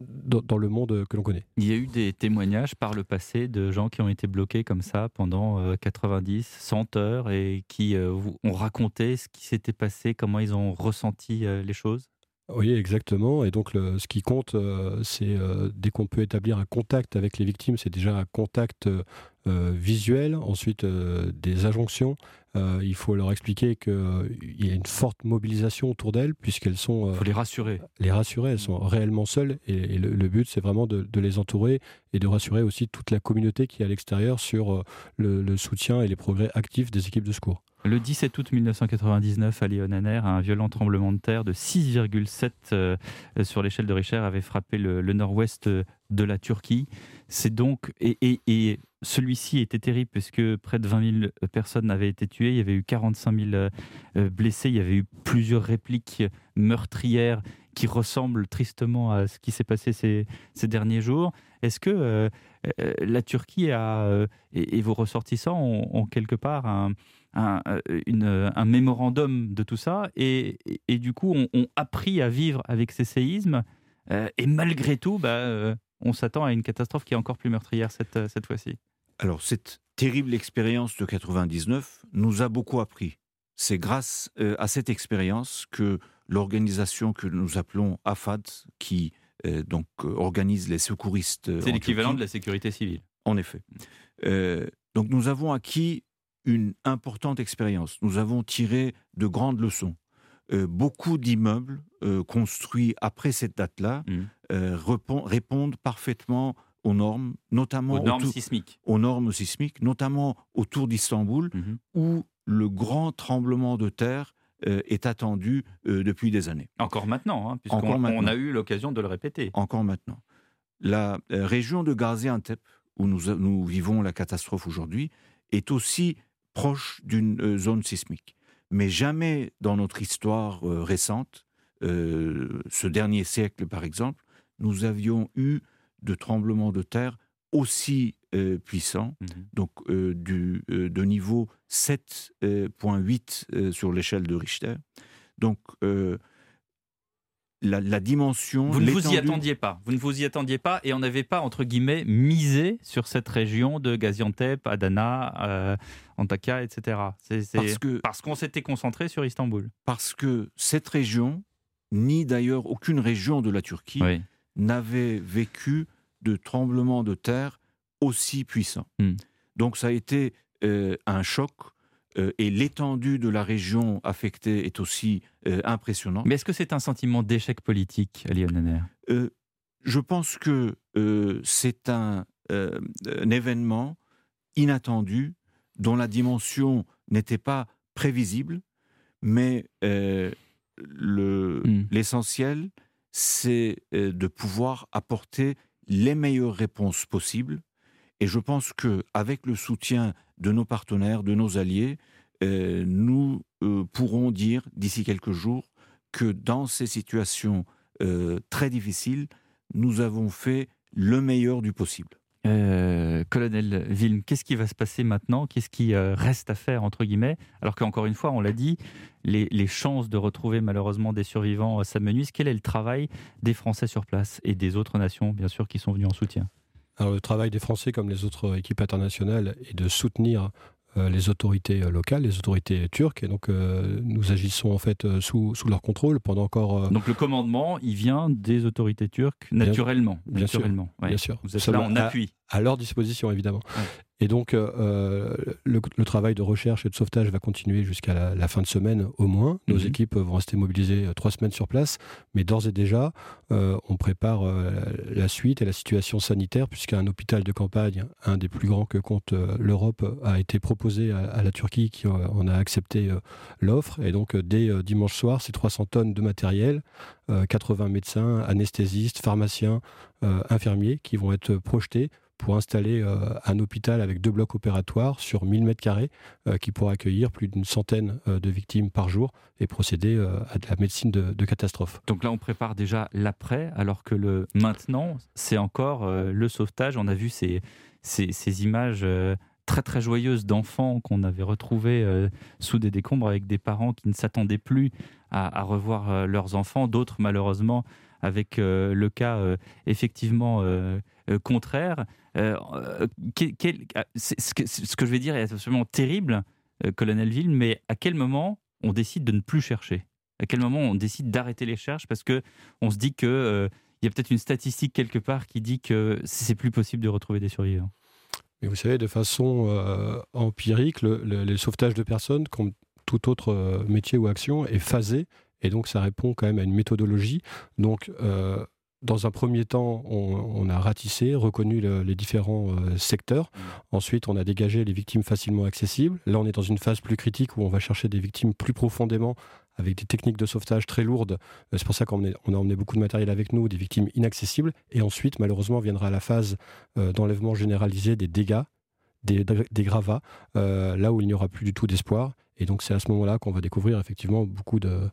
dans, le monde que l'on connaît. Il y a eu des témoignages par le passé de gens qui ont été bloqués comme ça pendant 90, euh, 100 heures et qui euh, ont raconté ce qui s'était passé, comment ils ont ressenti euh, les choses? Oui, exactement. Et donc, ce qui compte, c'est dès qu'on peut établir un contact avec les victimes, c'est déjà un contact visuel, ensuite des injonctions, euh, il faut leur expliquer qu'il euh, y a une forte mobilisation autour d'elles, puisqu'elles sont. Il faut les rassurer. Euh, les rassurer, elles sont réellement seules. Et, le, but, c'est vraiment de, les entourer et de rassurer aussi toute la communauté qui est à l'extérieur sur le, soutien et les progrès actifs des équipes de secours. Le 17 août 1999, à Lyonaner, un violent tremblement de terre de 6,7 sur l'échelle de Richter avait frappé le, nord-ouest de la Turquie. C'est donc et, et celui-ci était terrible puisque près de 20 000 personnes avaient été tuées, il y avait eu 45 000 euh, euh, blessés, il y avait eu plusieurs répliques meurtrières qui ressemblent tristement à ce qui s'est passé ces, derniers jours. Est-ce que euh, la Turquie a, et, vos ressortissants ont, quelque part un, mémorandum de tout ça et, du coup ont, appris à vivre avec ces séismes et malgré tout, bah, on s'attend à une catastrophe qui est encore plus meurtrière cette, cette fois-ci alors, cette terrible expérience de 99 nous a beaucoup appris. C'est grâce euh, à cette expérience que l'organisation que nous appelons AFAD, qui euh, donc euh, organise les secouristes. C'est l'équivalent de la sécurité civile. En effet. donc nous avons acquis une importante expérience. Nous avons tiré de grandes leçons. Beaucoup d'immeubles construits après cette date-là mmh. répondent parfaitement aux normes, notamment aux normes sismiques. Aux normes sismiques, notamment autour d'Istanbul, mhm. où le grand tremblement de terre euh, est attendu euh, depuis des années. Encore maintenant, hein, puisqu'on on a eu l'occasion de le répéter. Encore maintenant. La euh, région de Gaziantep, où nous, nous vivons la catastrophe aujourd'hui, est aussi proche d'une zone sismique. Mais jamais dans notre histoire récente, ce dernier siècle par exemple, nous avions eu de tremblements de terre aussi euh, puissants, mmh donc euh, du, euh, de niveau 7.8 sur l'échelle de Richter. Donc la, dimension. Vous ne vous y attendiez pas. Vous ne vous y attendiez pas et on n'avait pas entre guillemets misé sur cette région de Gaziantep, Adana, Antakya, etc. Parce qu'on s'était concentré sur Istanbul. Parce que cette région, ni d'ailleurs aucune région de la Turquie, n'avait vécu de tremblements de terre aussi puissants. Hmm. Donc ça a été euh, un choc euh, et l'étendue de la région affectée est aussi euh, impressionnante. Mais est-ce que c'est un sentiment d'échec politique, Ali euh, Je pense que c'est un, un, événement inattendu dont la dimension n'était pas prévisible, mais hmm. l'essentiel, c'est de pouvoir apporter les meilleures réponses possibles. Et je pense que avec le soutien de nos partenaires, de nos alliés, euh, nous euh, pourrons dire d'ici quelques jours que dans ces situations euh, très difficiles, nous avons fait le meilleur du possible. colonel Vilm, qu'est-ce qui va se passer maintenant? Qu'est-ce qui reste à faire, entre guillemets? Alors qu'encore une fois, on l'a dit, les, les, chances de retrouver malheureusement des survivants s'amenuisent. Quel est le travail des Français sur place et des autres nations, bien sûr, qui sont venues en soutien? Alors, le travail des Français, comme les autres équipes internationales, est de soutenir les autorités locales, les autorités turques. Et donc, nous agissons en fait sous, sous leur contrôle pendant encore. Donc, le commandement, il vient des autorités turques, naturellement. Bien, naturellement. Sûr, bien sûr. Vous êtes là en appui. À, leur disposition, évidemment. Et donc, euh, le, travail de recherche et de sauvetage va continuer jusqu'à la, fin de semaine au moins. Nos Mhm. équipes vont rester mobilisées euh, trois semaines sur place, mais d'ores et déjà, euh, on prépare euh, la suite et la situation sanitaire, puisqu'un hôpital de campagne, un des plus grands que compte euh, l'Europe, a été proposé à, à la Turquie, qui euh, en a accepté euh, l'offre. Et donc, euh, dès euh, dimanche soir, c'est 300 tonnes de matériel, euh, 80 médecins, anesthésistes, pharmaciens, euh, infirmiers qui vont être projetés pour installer euh, un hôpital avec deux blocs opératoires sur 1000 mètres carrés euh, qui pourra accueillir plus d'une centaine euh, de victimes par jour et procéder euh, à de la médecine de, catastrophe. Donc là, on prépare déjà l'après, alors que le maintenant, c'est encore euh, le sauvetage. On a vu ces, images euh, très très joyeuses d'enfants qu'on avait retrouvés euh, sous des décombres avec des parents qui ne s'attendaient plus à, revoir euh, leurs enfants. D'autres, malheureusement, avec euh, le cas effectivement contraire. Ce, que, je vais dire est absolument terrible, euh, colonel Ville, mais à quel moment on décide de ne plus chercher? À quel moment on décide d'arrêter les recherches? Parce que on se dit que il y a peut-être une statistique quelque part qui dit que c'est plus possible de retrouver des survivants. Mais vous savez, de façon empirique, le, le- le sauvetage de personnes, tout autre euh, métier ou action, est phasé. Et donc, ça répond quand même à une méthodologie. Donc, euh, dans un premier temps, on, a ratissé, reconnu le- les différents euh, secteurs. Ensuite, on a dégagé les victimes facilement accessibles. Là, on est dans une phase plus critique où on va chercher des victimes plus profondément avec des techniques de sauvetage très lourdes. C'est pour ça qu'on a emmené beaucoup de matériel avec nous, des victimes inaccessibles. Et ensuite, malheureusement, viendra la phase d'enlèvement généralisé des dégâts, des, gravats, euh, là où il n'y aura plus du tout d'espoir. Et donc, c'est à ce moment-là qu'on va découvrir effectivement beaucoup de,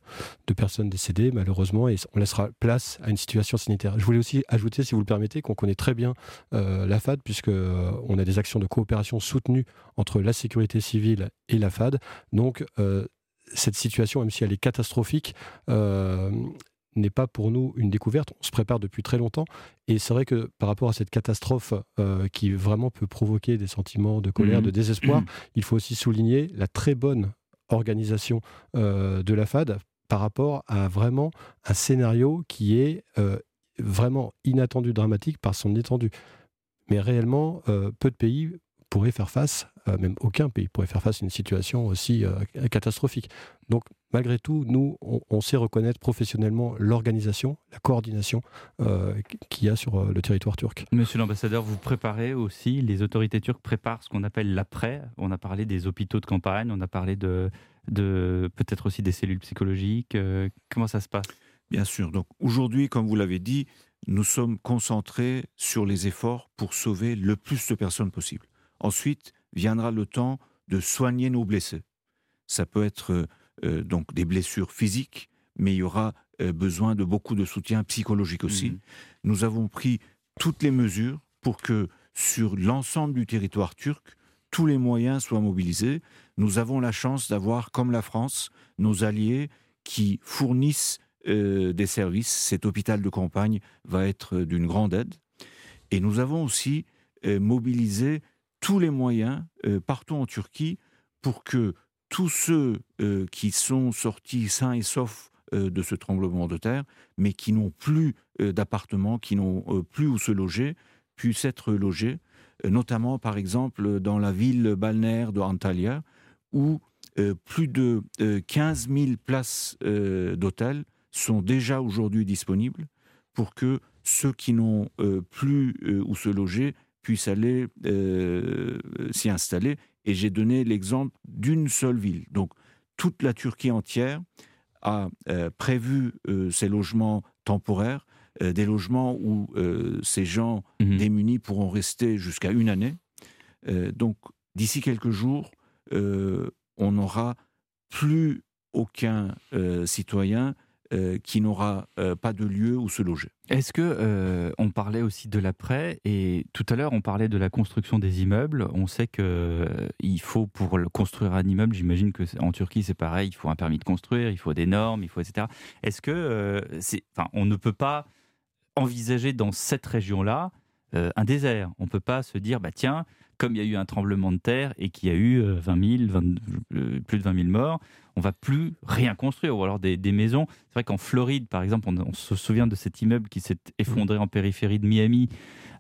personnes décédées, malheureusement, et on laissera place à une situation sanitaire. Je voulais aussi ajouter, si vous le permettez, qu'on connaît très bien euh, la FAD, puisque euh, a des actions de coopération soutenues entre la sécurité civile et la FAD. Donc, euh, cette situation, même si elle est catastrophique, n'est pas pour nous une découverte. On se prépare depuis très longtemps. Et c'est vrai que par rapport à cette catastrophe euh, qui vraiment peut provoquer des sentiments de colère, Mhm. de désespoir, il faut aussi souligner la très bonne organisation euh, de la FAD par rapport à vraiment un scénario qui est euh, vraiment inattendu, dramatique par son étendue. Mais réellement, peu de pays pourraient faire face, même aucun pays pourrait faire face à une situation aussi catastrophique. Donc, malgré tout, nous, on, on sait reconnaître professionnellement l'organisation, la coordination euh, qu'il y a sur euh, le territoire turc. Monsieur l'ambassadeur, vous préparez aussi, les autorités turques préparent ce qu'on appelle l'après. On a parlé des hôpitaux de campagne, on a parlé de, de peut-être aussi des cellules psychologiques. Euh, comment ça se passe? Bien sûr. Donc aujourd'hui, comme vous l'avez dit, nous sommes concentrés sur les efforts pour sauver le plus de personnes possible. Ensuite viendra le temps de soigner nos blessés. Ça peut être euh, donc des blessures physiques, mais il y aura euh, besoin de beaucoup de soutien psychologique aussi. Nous avons pris toutes les mesures pour que sur l'ensemble du territoire turc, tous les moyens soient mobilisés. Nous avons la chance d'avoir, comme la France, nos alliés qui fournissent euh, des services. Cet hôpital de campagne va être d'une grande aide. Et nous avons aussi euh, mobilisé tous les moyens euh, partout en Turquie pour que tous ceux euh, qui sont sortis sains et saufs euh, de ce tremblement de terre, mais qui n'ont plus euh, d'appartement, qui n'ont plus où se loger, puissent être logés, notamment par exemple dans la ville balnéaire de Antalya, où plus de euh, 15 000 places d'hôtel sont déjà aujourd'hui disponibles pour que ceux qui n'ont plus où se loger puissent aller s'y installer. Et j'ai donné l'exemple d'une seule ville. Donc toute la Turquie entière a euh, prévu euh, ces logements temporaires, euh, des logements où euh, ces gens démunis pourront rester jusqu'à une année. Donc d'ici quelques jours, on n'aura plus aucun citoyen euh, qui n'aura euh, pas de lieu où se loger. Est-ce que euh, on parlait aussi de l'après et tout à l'heure on parlait de la construction des immeubles. On sait que il faut pour construire un immeuble, j'imagine que en Turquie c'est pareil, il faut un permis de construire, il faut des normes, il faut etc. Est-ce que on ne peut pas envisager dans cette région-là un désert. On ne peut pas se dire, bah, tiens, comme il y a eu un tremblement de terre et qu'il y a eu 20 000, plus de 20 000 morts, on va plus rien construire, ou alors des, maisons. C'est vrai qu'en Floride, par exemple, on, se souvient de cet immeuble qui s'est effondré en périphérie de Miami,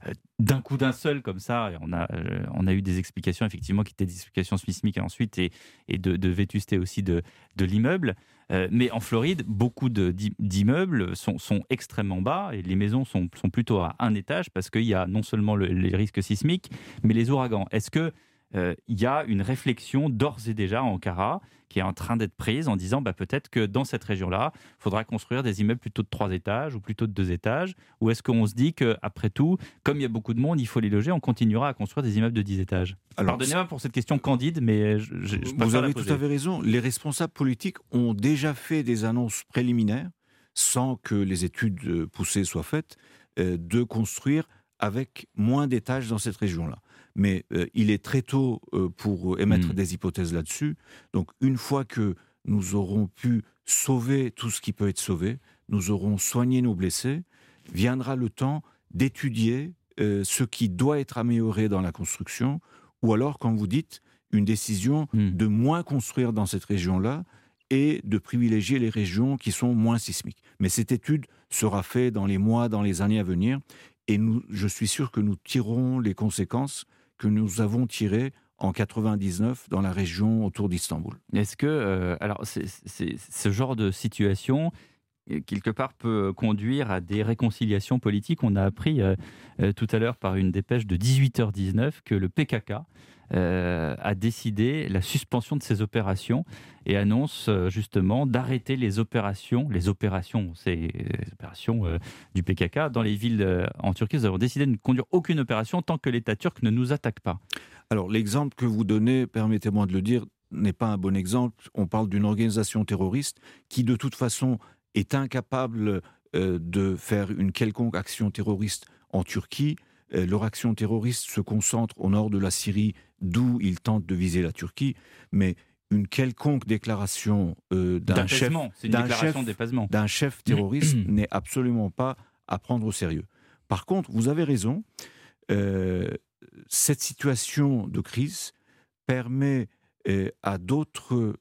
euh, d'un coup d'un seul comme ça. Et on, a, euh, on a eu des explications, effectivement, qui étaient des explications sismiques ensuite, et, et de, vétusté aussi de, de l'immeuble. Euh, mais en Floride, beaucoup d'immeubles sont, sont, extrêmement bas et les maisons sont, sont plutôt à un étage parce qu'il y a non seulement les risques sismiques, mais les ouragans. Est-ce que il y a une réflexion d'ores et déjà en Ankara qui est en train d'être prise en disant bah, peut-être que dans cette région-là, il faudra construire des immeubles plutôt de trois étages ou plutôt de deux étages. Ou est-ce qu'on se dit qu'après tout, comme il y a beaucoup de monde, il faut les loger, on continuera à construire des immeubles de 10 étages? Pardonnez-moi pour cette question candide, mais je, Vous avez tout à fait raison. Les responsables politiques ont déjà fait des annonces préliminaires, sans que les études euh, poussées soient faites, euh, de construire avec moins d'étages dans cette région-là mais euh, il est très tôt euh, pour émettre hmm. des hypothèses là-dessus. Donc une fois que nous aurons pu sauver tout ce qui peut être sauvé, nous aurons soigné nos blessés, viendra le temps d'étudier euh, ce qui doit être amélioré dans la construction, ou alors, comme vous dites, une décision hmm. de moins construire dans cette région-là et de privilégier les régions qui sont moins sismiques. Mais cette étude sera faite dans les mois, dans les années à venir, et nous, je suis sûr que nous tirerons les conséquences que nous avons tiré en 99 dans la région autour d'Istanbul. Est-ce que, euh, alors, ce genre de situation, euh, quelque part, peut conduire à des réconciliations politiques? On a appris euh, tout à l'heure par une dépêche de 18h19 que le PKK euh, a décidé la suspension de ses opérations et annonce euh, justement d'arrêter les opérations, les opérations, ces opérations euh, du PKK dans les villes en Turquie. Nous avons décidé de ne conduire aucune opération tant que l'État turc ne nous attaque pas. Alors l'exemple que vous donnez, permettez-moi de le dire, n'est pas un bon exemple. On parle d'une organisation terroriste qui de toute façon est incapable de faire une quelconque action terroriste en Turquie. Leur action terroriste se concentre au nord de la Syrie d'où il tente de viser la Turquie, mais une quelconque déclaration euh, d'un chef, d'un chef, terroriste n'est absolument pas à prendre au sérieux. Par contre, vous avez raison, euh, cette situation de crise permet euh, à d'autres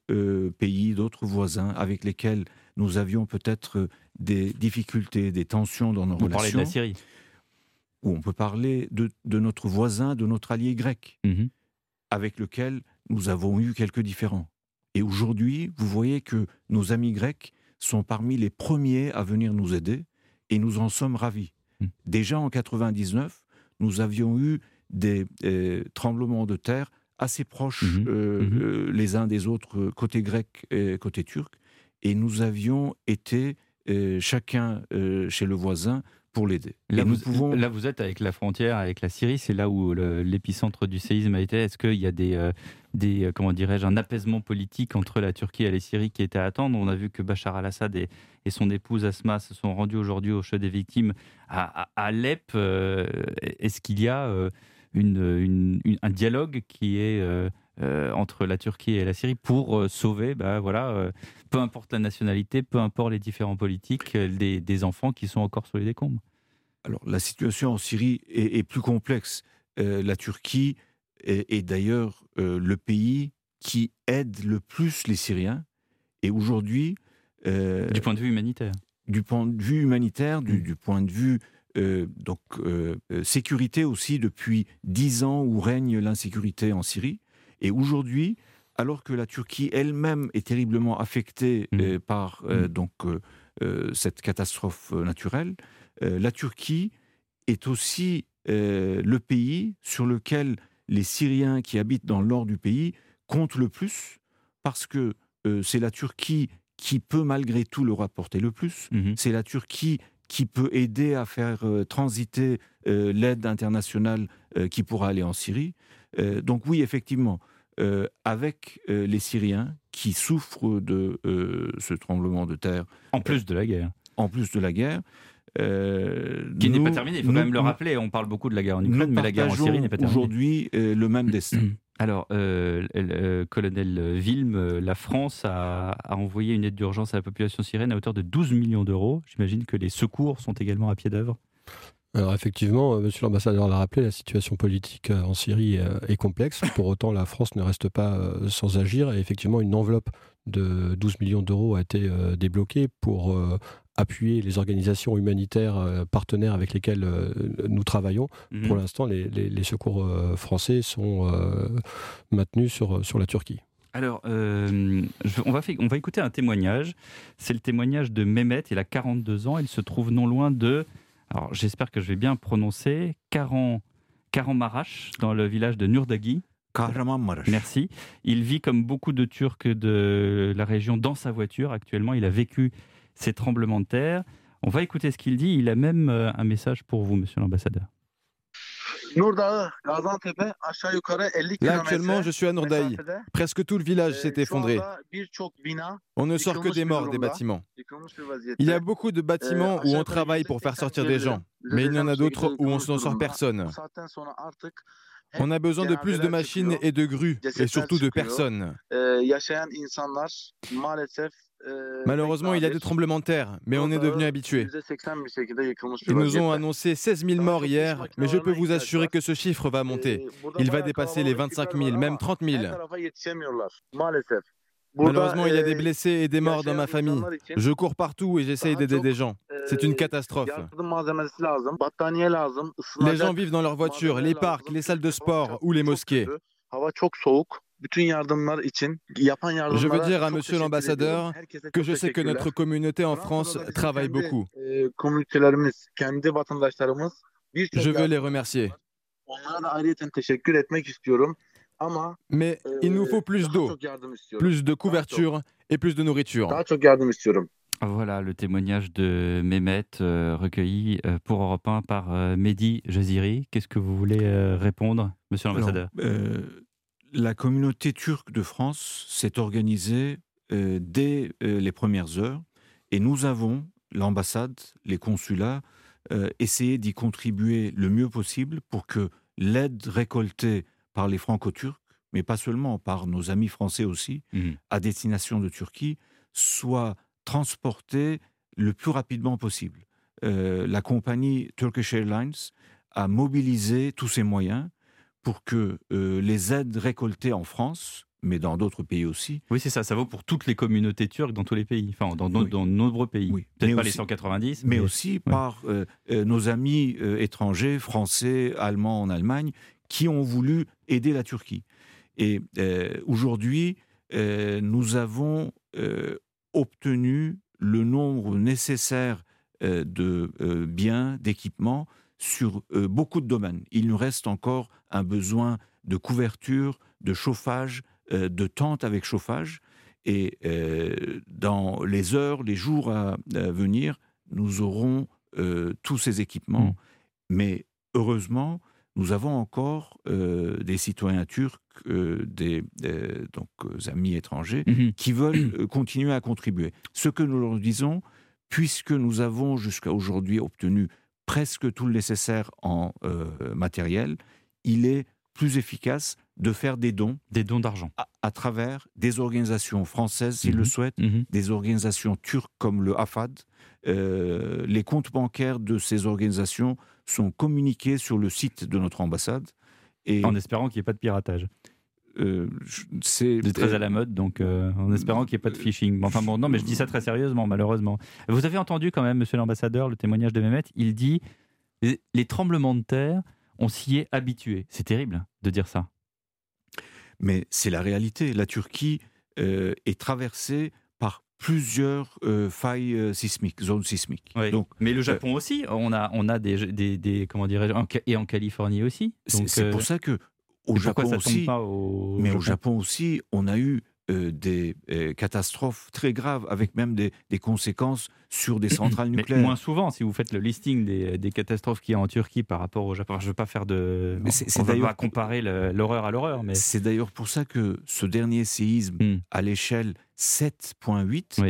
pays, d'autres voisins avec lesquels nous avions peut-être des difficultés, des tensions dans nos relations. On de la Syrie. Ou on peut parler de, notre voisin, de notre allié grec. Mhm avec lequel nous avons eu quelques différends. Et aujourd'hui, vous voyez que nos amis grecs sont parmi les premiers à venir nous aider et nous en sommes ravis. Hmm. Déjà en 99, nous avions eu des euh, tremblements de terre assez proches mhm. Euh, mhm. Euh, les uns des autres côté grec et côté turc et nous avions été chacun chez le voisin pour l'aider. Là, vous, pouvons... là, vous êtes avec la frontière, avec la Syrie, c'est là où l'épicentre du séisme a été. Est-ce qu'il y a des, euh, des euh, comment dirais-je, un apaisement politique entre la Turquie et la Syrie qui était à attendre? On a vu que Bachar al-Assad et, son épouse Asma se sont rendus aujourd'hui au chef des victimes à, Alep. Euh, est-ce qu'il y a une, un dialogue qui est entre la Turquie et la Syrie pour sauver, bah, voilà, peu importe la nationalité, peu importe les différents politiques, euh, des, enfants qui sont encore sur les décombres Alors, la situation en Syrie est, plus complexe. Euh, la Turquie est, d'ailleurs euh, le pays qui aide le plus les Syriens. Et aujourd'hui. du point de vue humanitaire. Du point de vue humanitaire, du, mm. du point de vue. donc, sécurité aussi, depuis dix ans où règne l'insécurité en Syrie. Et aujourd'hui, alors que la Turquie elle-même est terriblement affectée mmh. euh, par euh, mmh. donc euh, cette catastrophe naturelle, la Turquie est aussi le pays sur lequel les Syriens qui habitent dans le nord du pays comptent le plus, parce que c'est la Turquie qui peut malgré tout leur apporter le plus. Mmh. C'est la Turquie qui peut aider à faire transiter l'aide internationale qui pourra aller en Syrie. donc oui, effectivement, euh, avec euh, les Syriens qui souffrent de euh, ce tremblement de terre. En plus de la guerre. En plus de la guerre. qui n'est pas terminée, il faut quand même le rappeler. On parle beaucoup de la guerre en Ukraine, mais la guerre en Syrie n'est pas terminée. Aujourd'hui, le même destin. Alors, colonel Vilm, la France a, a, envoyé une aide d'urgence à la population syrienne à hauteur de 12 millions d'euros. J'imagine que les secours sont également à pied d'œuvre. Alors effectivement, Monsieur l'ambassadeur l'a rappelé, la situation politique en Syrie est complexe. Pour autant, la France ne reste pas sans agir. Et effectivement, une enveloppe de 12 millions d'euros a été débloquée pour appuyer les organisations humanitaires euh, partenaires avec lesquelles euh, nous travaillons. Mhm. Pour l'instant, les, secours euh, français sont maintenus sur, sur la Turquie. Alors, on, va on va écouter un témoignage. C'est le témoignage de Mehmet. Il a 42 ans. Il se trouve non loin de. Alors, j'espère que je vais bien prononcer. Karan, Marash, dans le village de Nurdagi. Merci. Il vit comme beaucoup de Turcs de la région dans sa voiture actuellement. Il a vécu ces tremblements de terre. On va écouter ce qu'il dit. Il a même euh, un message pour vous, monsieur l'ambassadeur. Là, actuellement, je suis à Nourdaï. Presque tout le village s'est effondré. On ne sort que des morts des bâtiments. Il y a beaucoup de bâtiments où on travaille pour faire sortir des gens, mais il y en a d'autres où on ne sort personne. On a besoin de plus de machines et de grues, et surtout de personnes. Malheureusement, il y a des tremblements de terre, mais on est devenu habitué. Ils nous ont annoncé 16 000 morts hier, mais je peux vous assurer que ce chiffre va monter. Il va dépasser les 25 000, même 30 000. Malheureusement, il y a des blessés et des morts dans ma famille. Je cours partout et j'essaye d'aider des gens. C'est une catastrophe. Les gens vivent dans leurs voitures, les parcs, les salles de sport ou les mosquées. Je veux dire à monsieur l'ambassadeur que je sais que notre communauté en France travaille beaucoup. Je veux les remercier. Mais il nous faut plus d'eau, plus de couverture et plus de nourriture. Voilà le témoignage de Mehmet euh, recueilli euh, pour Europe 1 par euh, Mehdi Jaziri. Qu'est-ce que vous voulez répondre, monsieur l'ambassadeur? La communauté turque de France s'est organisée euh, dès euh, les premières heures et nous avons, l'ambassade, les consulats, euh, essayé d'y contribuer le mieux possible pour que l'aide récoltée par les franco-turcs, mais pas seulement par nos amis français aussi, mmh. à destination de Turquie, soit transportée le plus rapidement possible. la compagnie Turkish Airlines a mobilisé tous ses moyens pour que euh, les aides récoltées en France, mais dans d'autres pays aussi. Oui, c'est ça, ça vaut pour toutes les communautés turques dans tous les pays, enfin dans, de nombreux pays. Peut-être pas les 190. Mais, aussi par euh, euh, nos amis étrangers, français, allemands en Allemagne, qui ont voulu aider la Turquie. Et aujourd'hui, nous avons obtenu le nombre nécessaire de biens, d'équipements sur beaucoup de domaines. Il nous reste encore un besoin de couverture, de chauffage, euh, de tentes avec chauffage. Et euh, dans les heures, les jours à, venir, nous aurons tous ces équipements. Mmh. Mais heureusement, nous avons encore des citoyens turcs, des, donc, amis étrangers, mmh qui veulent continuer à contribuer. Ce que nous leur disons, puisque nous avons jusqu'à aujourd'hui obtenu presque tout le nécessaire en euh, matériel, il est plus efficace de faire des dons. Des dons d'argent. À, travers des organisations françaises, s'ils le Mhm. souhaitent, Mhm. des organisations turques comme le AFAD. Euh, les comptes bancaires de ces organisations sont communiqués sur le site de notre ambassade. Et En espérant qu'il n'y ait pas de piratage. euh, c'est très à la mode, donc euh, en espérant qu'il n'y ait pas de phishing. Bon, Enfin bon, non, mais je dis ça très sérieusement, malheureusement. Vous avez entendu quand même, monsieur l'ambassadeur, le témoignage de Mehmet. Il dit les tremblements de terre, on s'y est habitué. C'est terrible de dire ça. Mais c'est la réalité. La Turquie euh, est traversée par plusieurs euh, failles euh, sismiques, zones sismiques. Oui. Donc, mais le euh, Japon aussi, on a, on a des, des, des comment dirais-je, et en Californie aussi. C'est pour ça que au Japon aussi, au mais au Japon aussi, on a eu euh, des euh, catastrophes très graves, avec même des, des conséquences sur des centrales Mais nucléaires. moins souvent, si vous faites le listing des, des catastrophes qu'il y a en Turquie par rapport au Japon. Je ne veux pas faire de. Mais c'est- on c'est va pas comparer l'horreur à l'horreur, mais. C'est d'ailleurs pour ça que ce dernier séisme Hmm. à l'échelle 7.8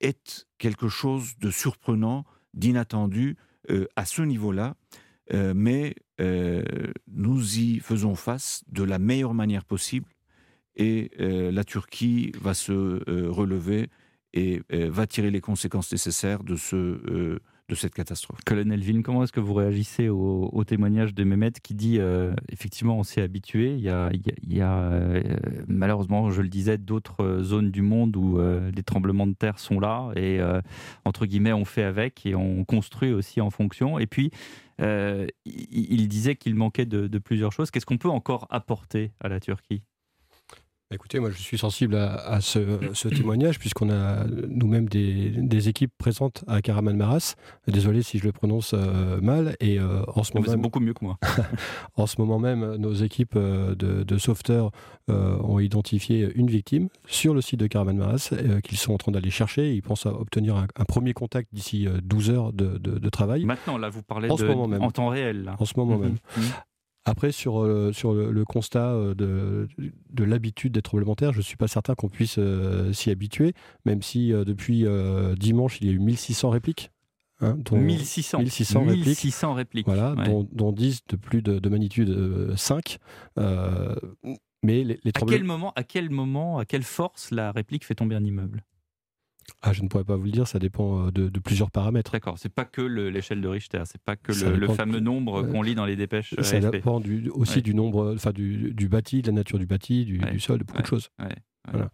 est quelque chose de surprenant, d'inattendu euh, à ce niveau-là. Mais nous y faisons face de la meilleure manière possible et euh, la Turquie va se euh, relever et euh, va tirer les conséquences nécessaires de ce, de cette catastrophe. Colonel Ville, comment est-ce que vous réagissez au, témoignage de Mehmet qui dit effectivement on s'est habitué, il y a, il y a, malheureusement, je le disais, d'autres zones du monde où les tremblements de terre sont là et entre guillemets on fait avec et on construit aussi en fonction. Et puis il, disait qu'il manquait de plusieurs choses. Qu'est-ce qu'on peut encore apporter à la Turquie? Écoutez, moi je suis sensible à, ce, témoignage puisqu'on a nous-mêmes des, équipes présentes à Karaman-Maras. Désolé si je le prononce euh, mal. Et euh, en ce moment, beaucoup mieux que moi. en ce moment même, nos équipes euh, de, sauveteurs ont identifié une victime sur le site de Karaman-Maras qu'ils sont en train d'aller chercher. Ils pensent à obtenir un, premier contact d'ici 12 heures de, travail. Maintenant, là, vous parlez de, en temps réel. En ce moment mhm. même. Après, sur, euh, sur le, constat euh, de, de l'habitude des terre, je ne suis pas certain qu'on puisse euh, s'y habituer, même si depuis dimanche, il y a eu 1600 répliques. Hein, dont 1600. 1600 répliques. 1600 répliques. Voilà, dont, 10 de plus de, de magnitude 5. mais les, les à, quel moment, à quel moment, à quelle force la réplique fait tomber un immeuble? Ah, je ne pourrais pas vous le dire, ça dépend euh, de, plusieurs paramètres. D'accord, c'est pas que l'échelle de Richter, c'est pas que le, fameux nombre qu'on lit dans les dépêches. Ça euh, dépend aussi du nombre, enfin du, bâti, de la nature du bâti, du, sol, de beaucoup de choses. Euh,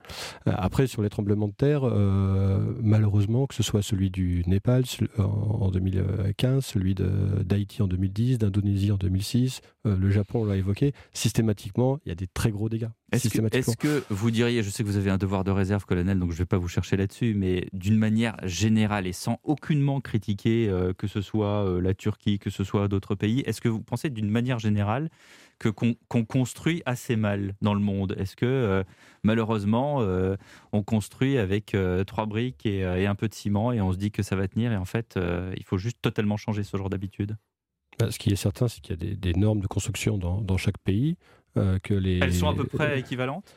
après, sur les tremblements de terre, euh, malheureusement, que ce soit celui du Népal en 2015, celui d'Haïti en 2010, d'Indonésie en 2006, euh, le Japon, on l'a évoqué, systématiquement, il y a des très gros dégâts. Est-ce que, vous diriez, je sais que vous avez un devoir de réserve, colonel, donc je ne vais pas vous chercher là-dessus, mais d'une manière générale et sans aucunement critiquer que ce soit la Turquie, que ce soit d'autres pays, est-ce que vous pensez d'une manière générale que qu'on construit assez mal dans le monde Est-ce que euh, malheureusement euh, on construit avec euh, trois briques et, un peu de ciment et on se dit que ça va tenir et en fait il faut juste totalement changer ce genre d'habitude? Bah, Ce qui est certain, c'est qu'il y a des, normes de construction dans, chaque pays. que les, Elles sont à peu près équivalentes?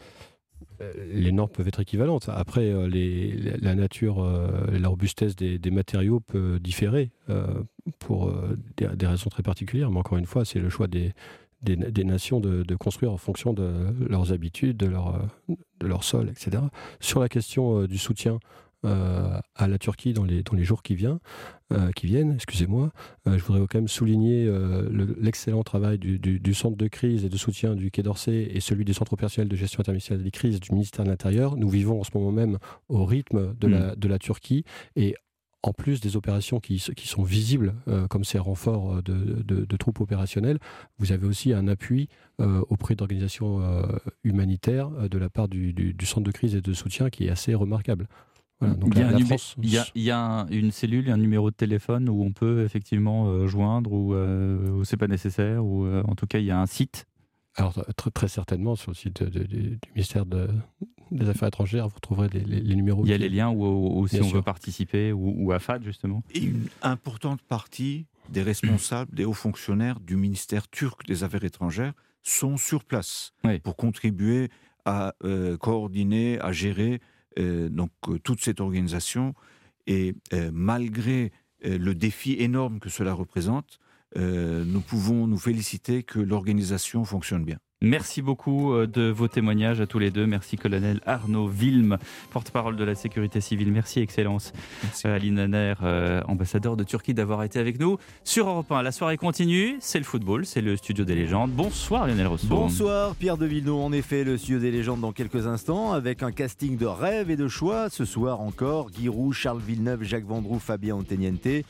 Les normes peuvent être équivalentes. Après, la nature, la robustesse des, matériaux peut différer pour des, raisons très particulières. Mais encore une fois, c'est le choix des, des, nations de, construire en fonction de leurs habitudes, de leur, de leur sol, etc. Sur la question euh, du soutien euh, à la Turquie dans les, dans les jours qui, viennent, euh, qui viennent, excusez-moi, je voudrais quand même souligner l'excellent travail du, du, centre de crise et de soutien du Quai d'Orsay et celui des centres opérationnels de gestion interministérielle des crises du ministère de l'Intérieur. Nous vivons en ce moment même au rythme de, la, mm. de la Turquie et en plus des opérations qui, qui sont visibles, euh, comme ces renforts euh, de, troupes opérationnelles, vous avez aussi un appui euh, auprès d'organisations humanitaires de la part du, centre de crise et de soutien qui est assez remarquable. donc il, y a il, y a, une cellule, un numéro de téléphone où on peut effectivement joindre ou, ou c'est pas nécessaire, ou en tout cas il y a un site alors, très, très, certainement, sur le site du ministère des Affaires étrangères, vous trouverez les, numéros. Il y a les liens où, si on veut participer, ou, à FAD, justement. Et une importante partie des responsables, des hauts fonctionnaires du ministère turc des Affaires étrangères sont sur place pour contribuer à euh, coordonner, à gérer euh, donc, euh, toute cette organisation. Et malgré le défi énorme que cela représente, nous pouvons nous féliciter que l'organisation fonctionne bien. Merci beaucoup euh, de vos témoignages à tous les deux. Merci colonel Arnaud Vilm, porte-parole de la sécurité civile. Merci Excellence. Merci. Euh, Aline Aner, euh, ambassadeur de Turquie, d'avoir été avec nous sur Europe 1. La soirée continue, c'est le football, c'est le studio des légendes. Bonsoir Lionel Rousseau. Bonsoir Pierre de Villeneuve. En effet, le studio des légendes dans quelques instants avec un casting de rêve et de choix. Ce soir encore, Guy Roux, Charles Villeneuve, Jacques Vendroux, Fabien Anteniente.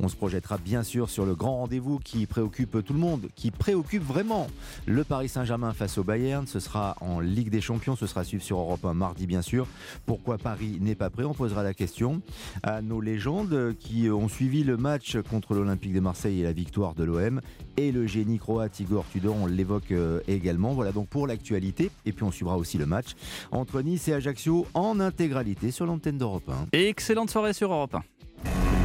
On se projettera bien sûr sur le grand rendez-vous qui préoccupe tout le monde, qui préoccupe vraiment le Paris Saint-Germain face au Bayern. Ce sera en Ligue des Champions. Ce sera suivi sur Europe 1 mardi, bien sûr. Pourquoi Paris n'est pas prêt? On posera la question à nos légendes qui ont suivi le match contre l'Olympique de Marseille et la victoire de l'OM. Et le génie croate Igor Tudor, on l'évoque euh, également. Voilà donc pour l'actualité. Et puis on suivra aussi le match entre Nice et Ajaccio en intégralité sur l'antenne d'Europe 1. excellente soirée sur Europe 1.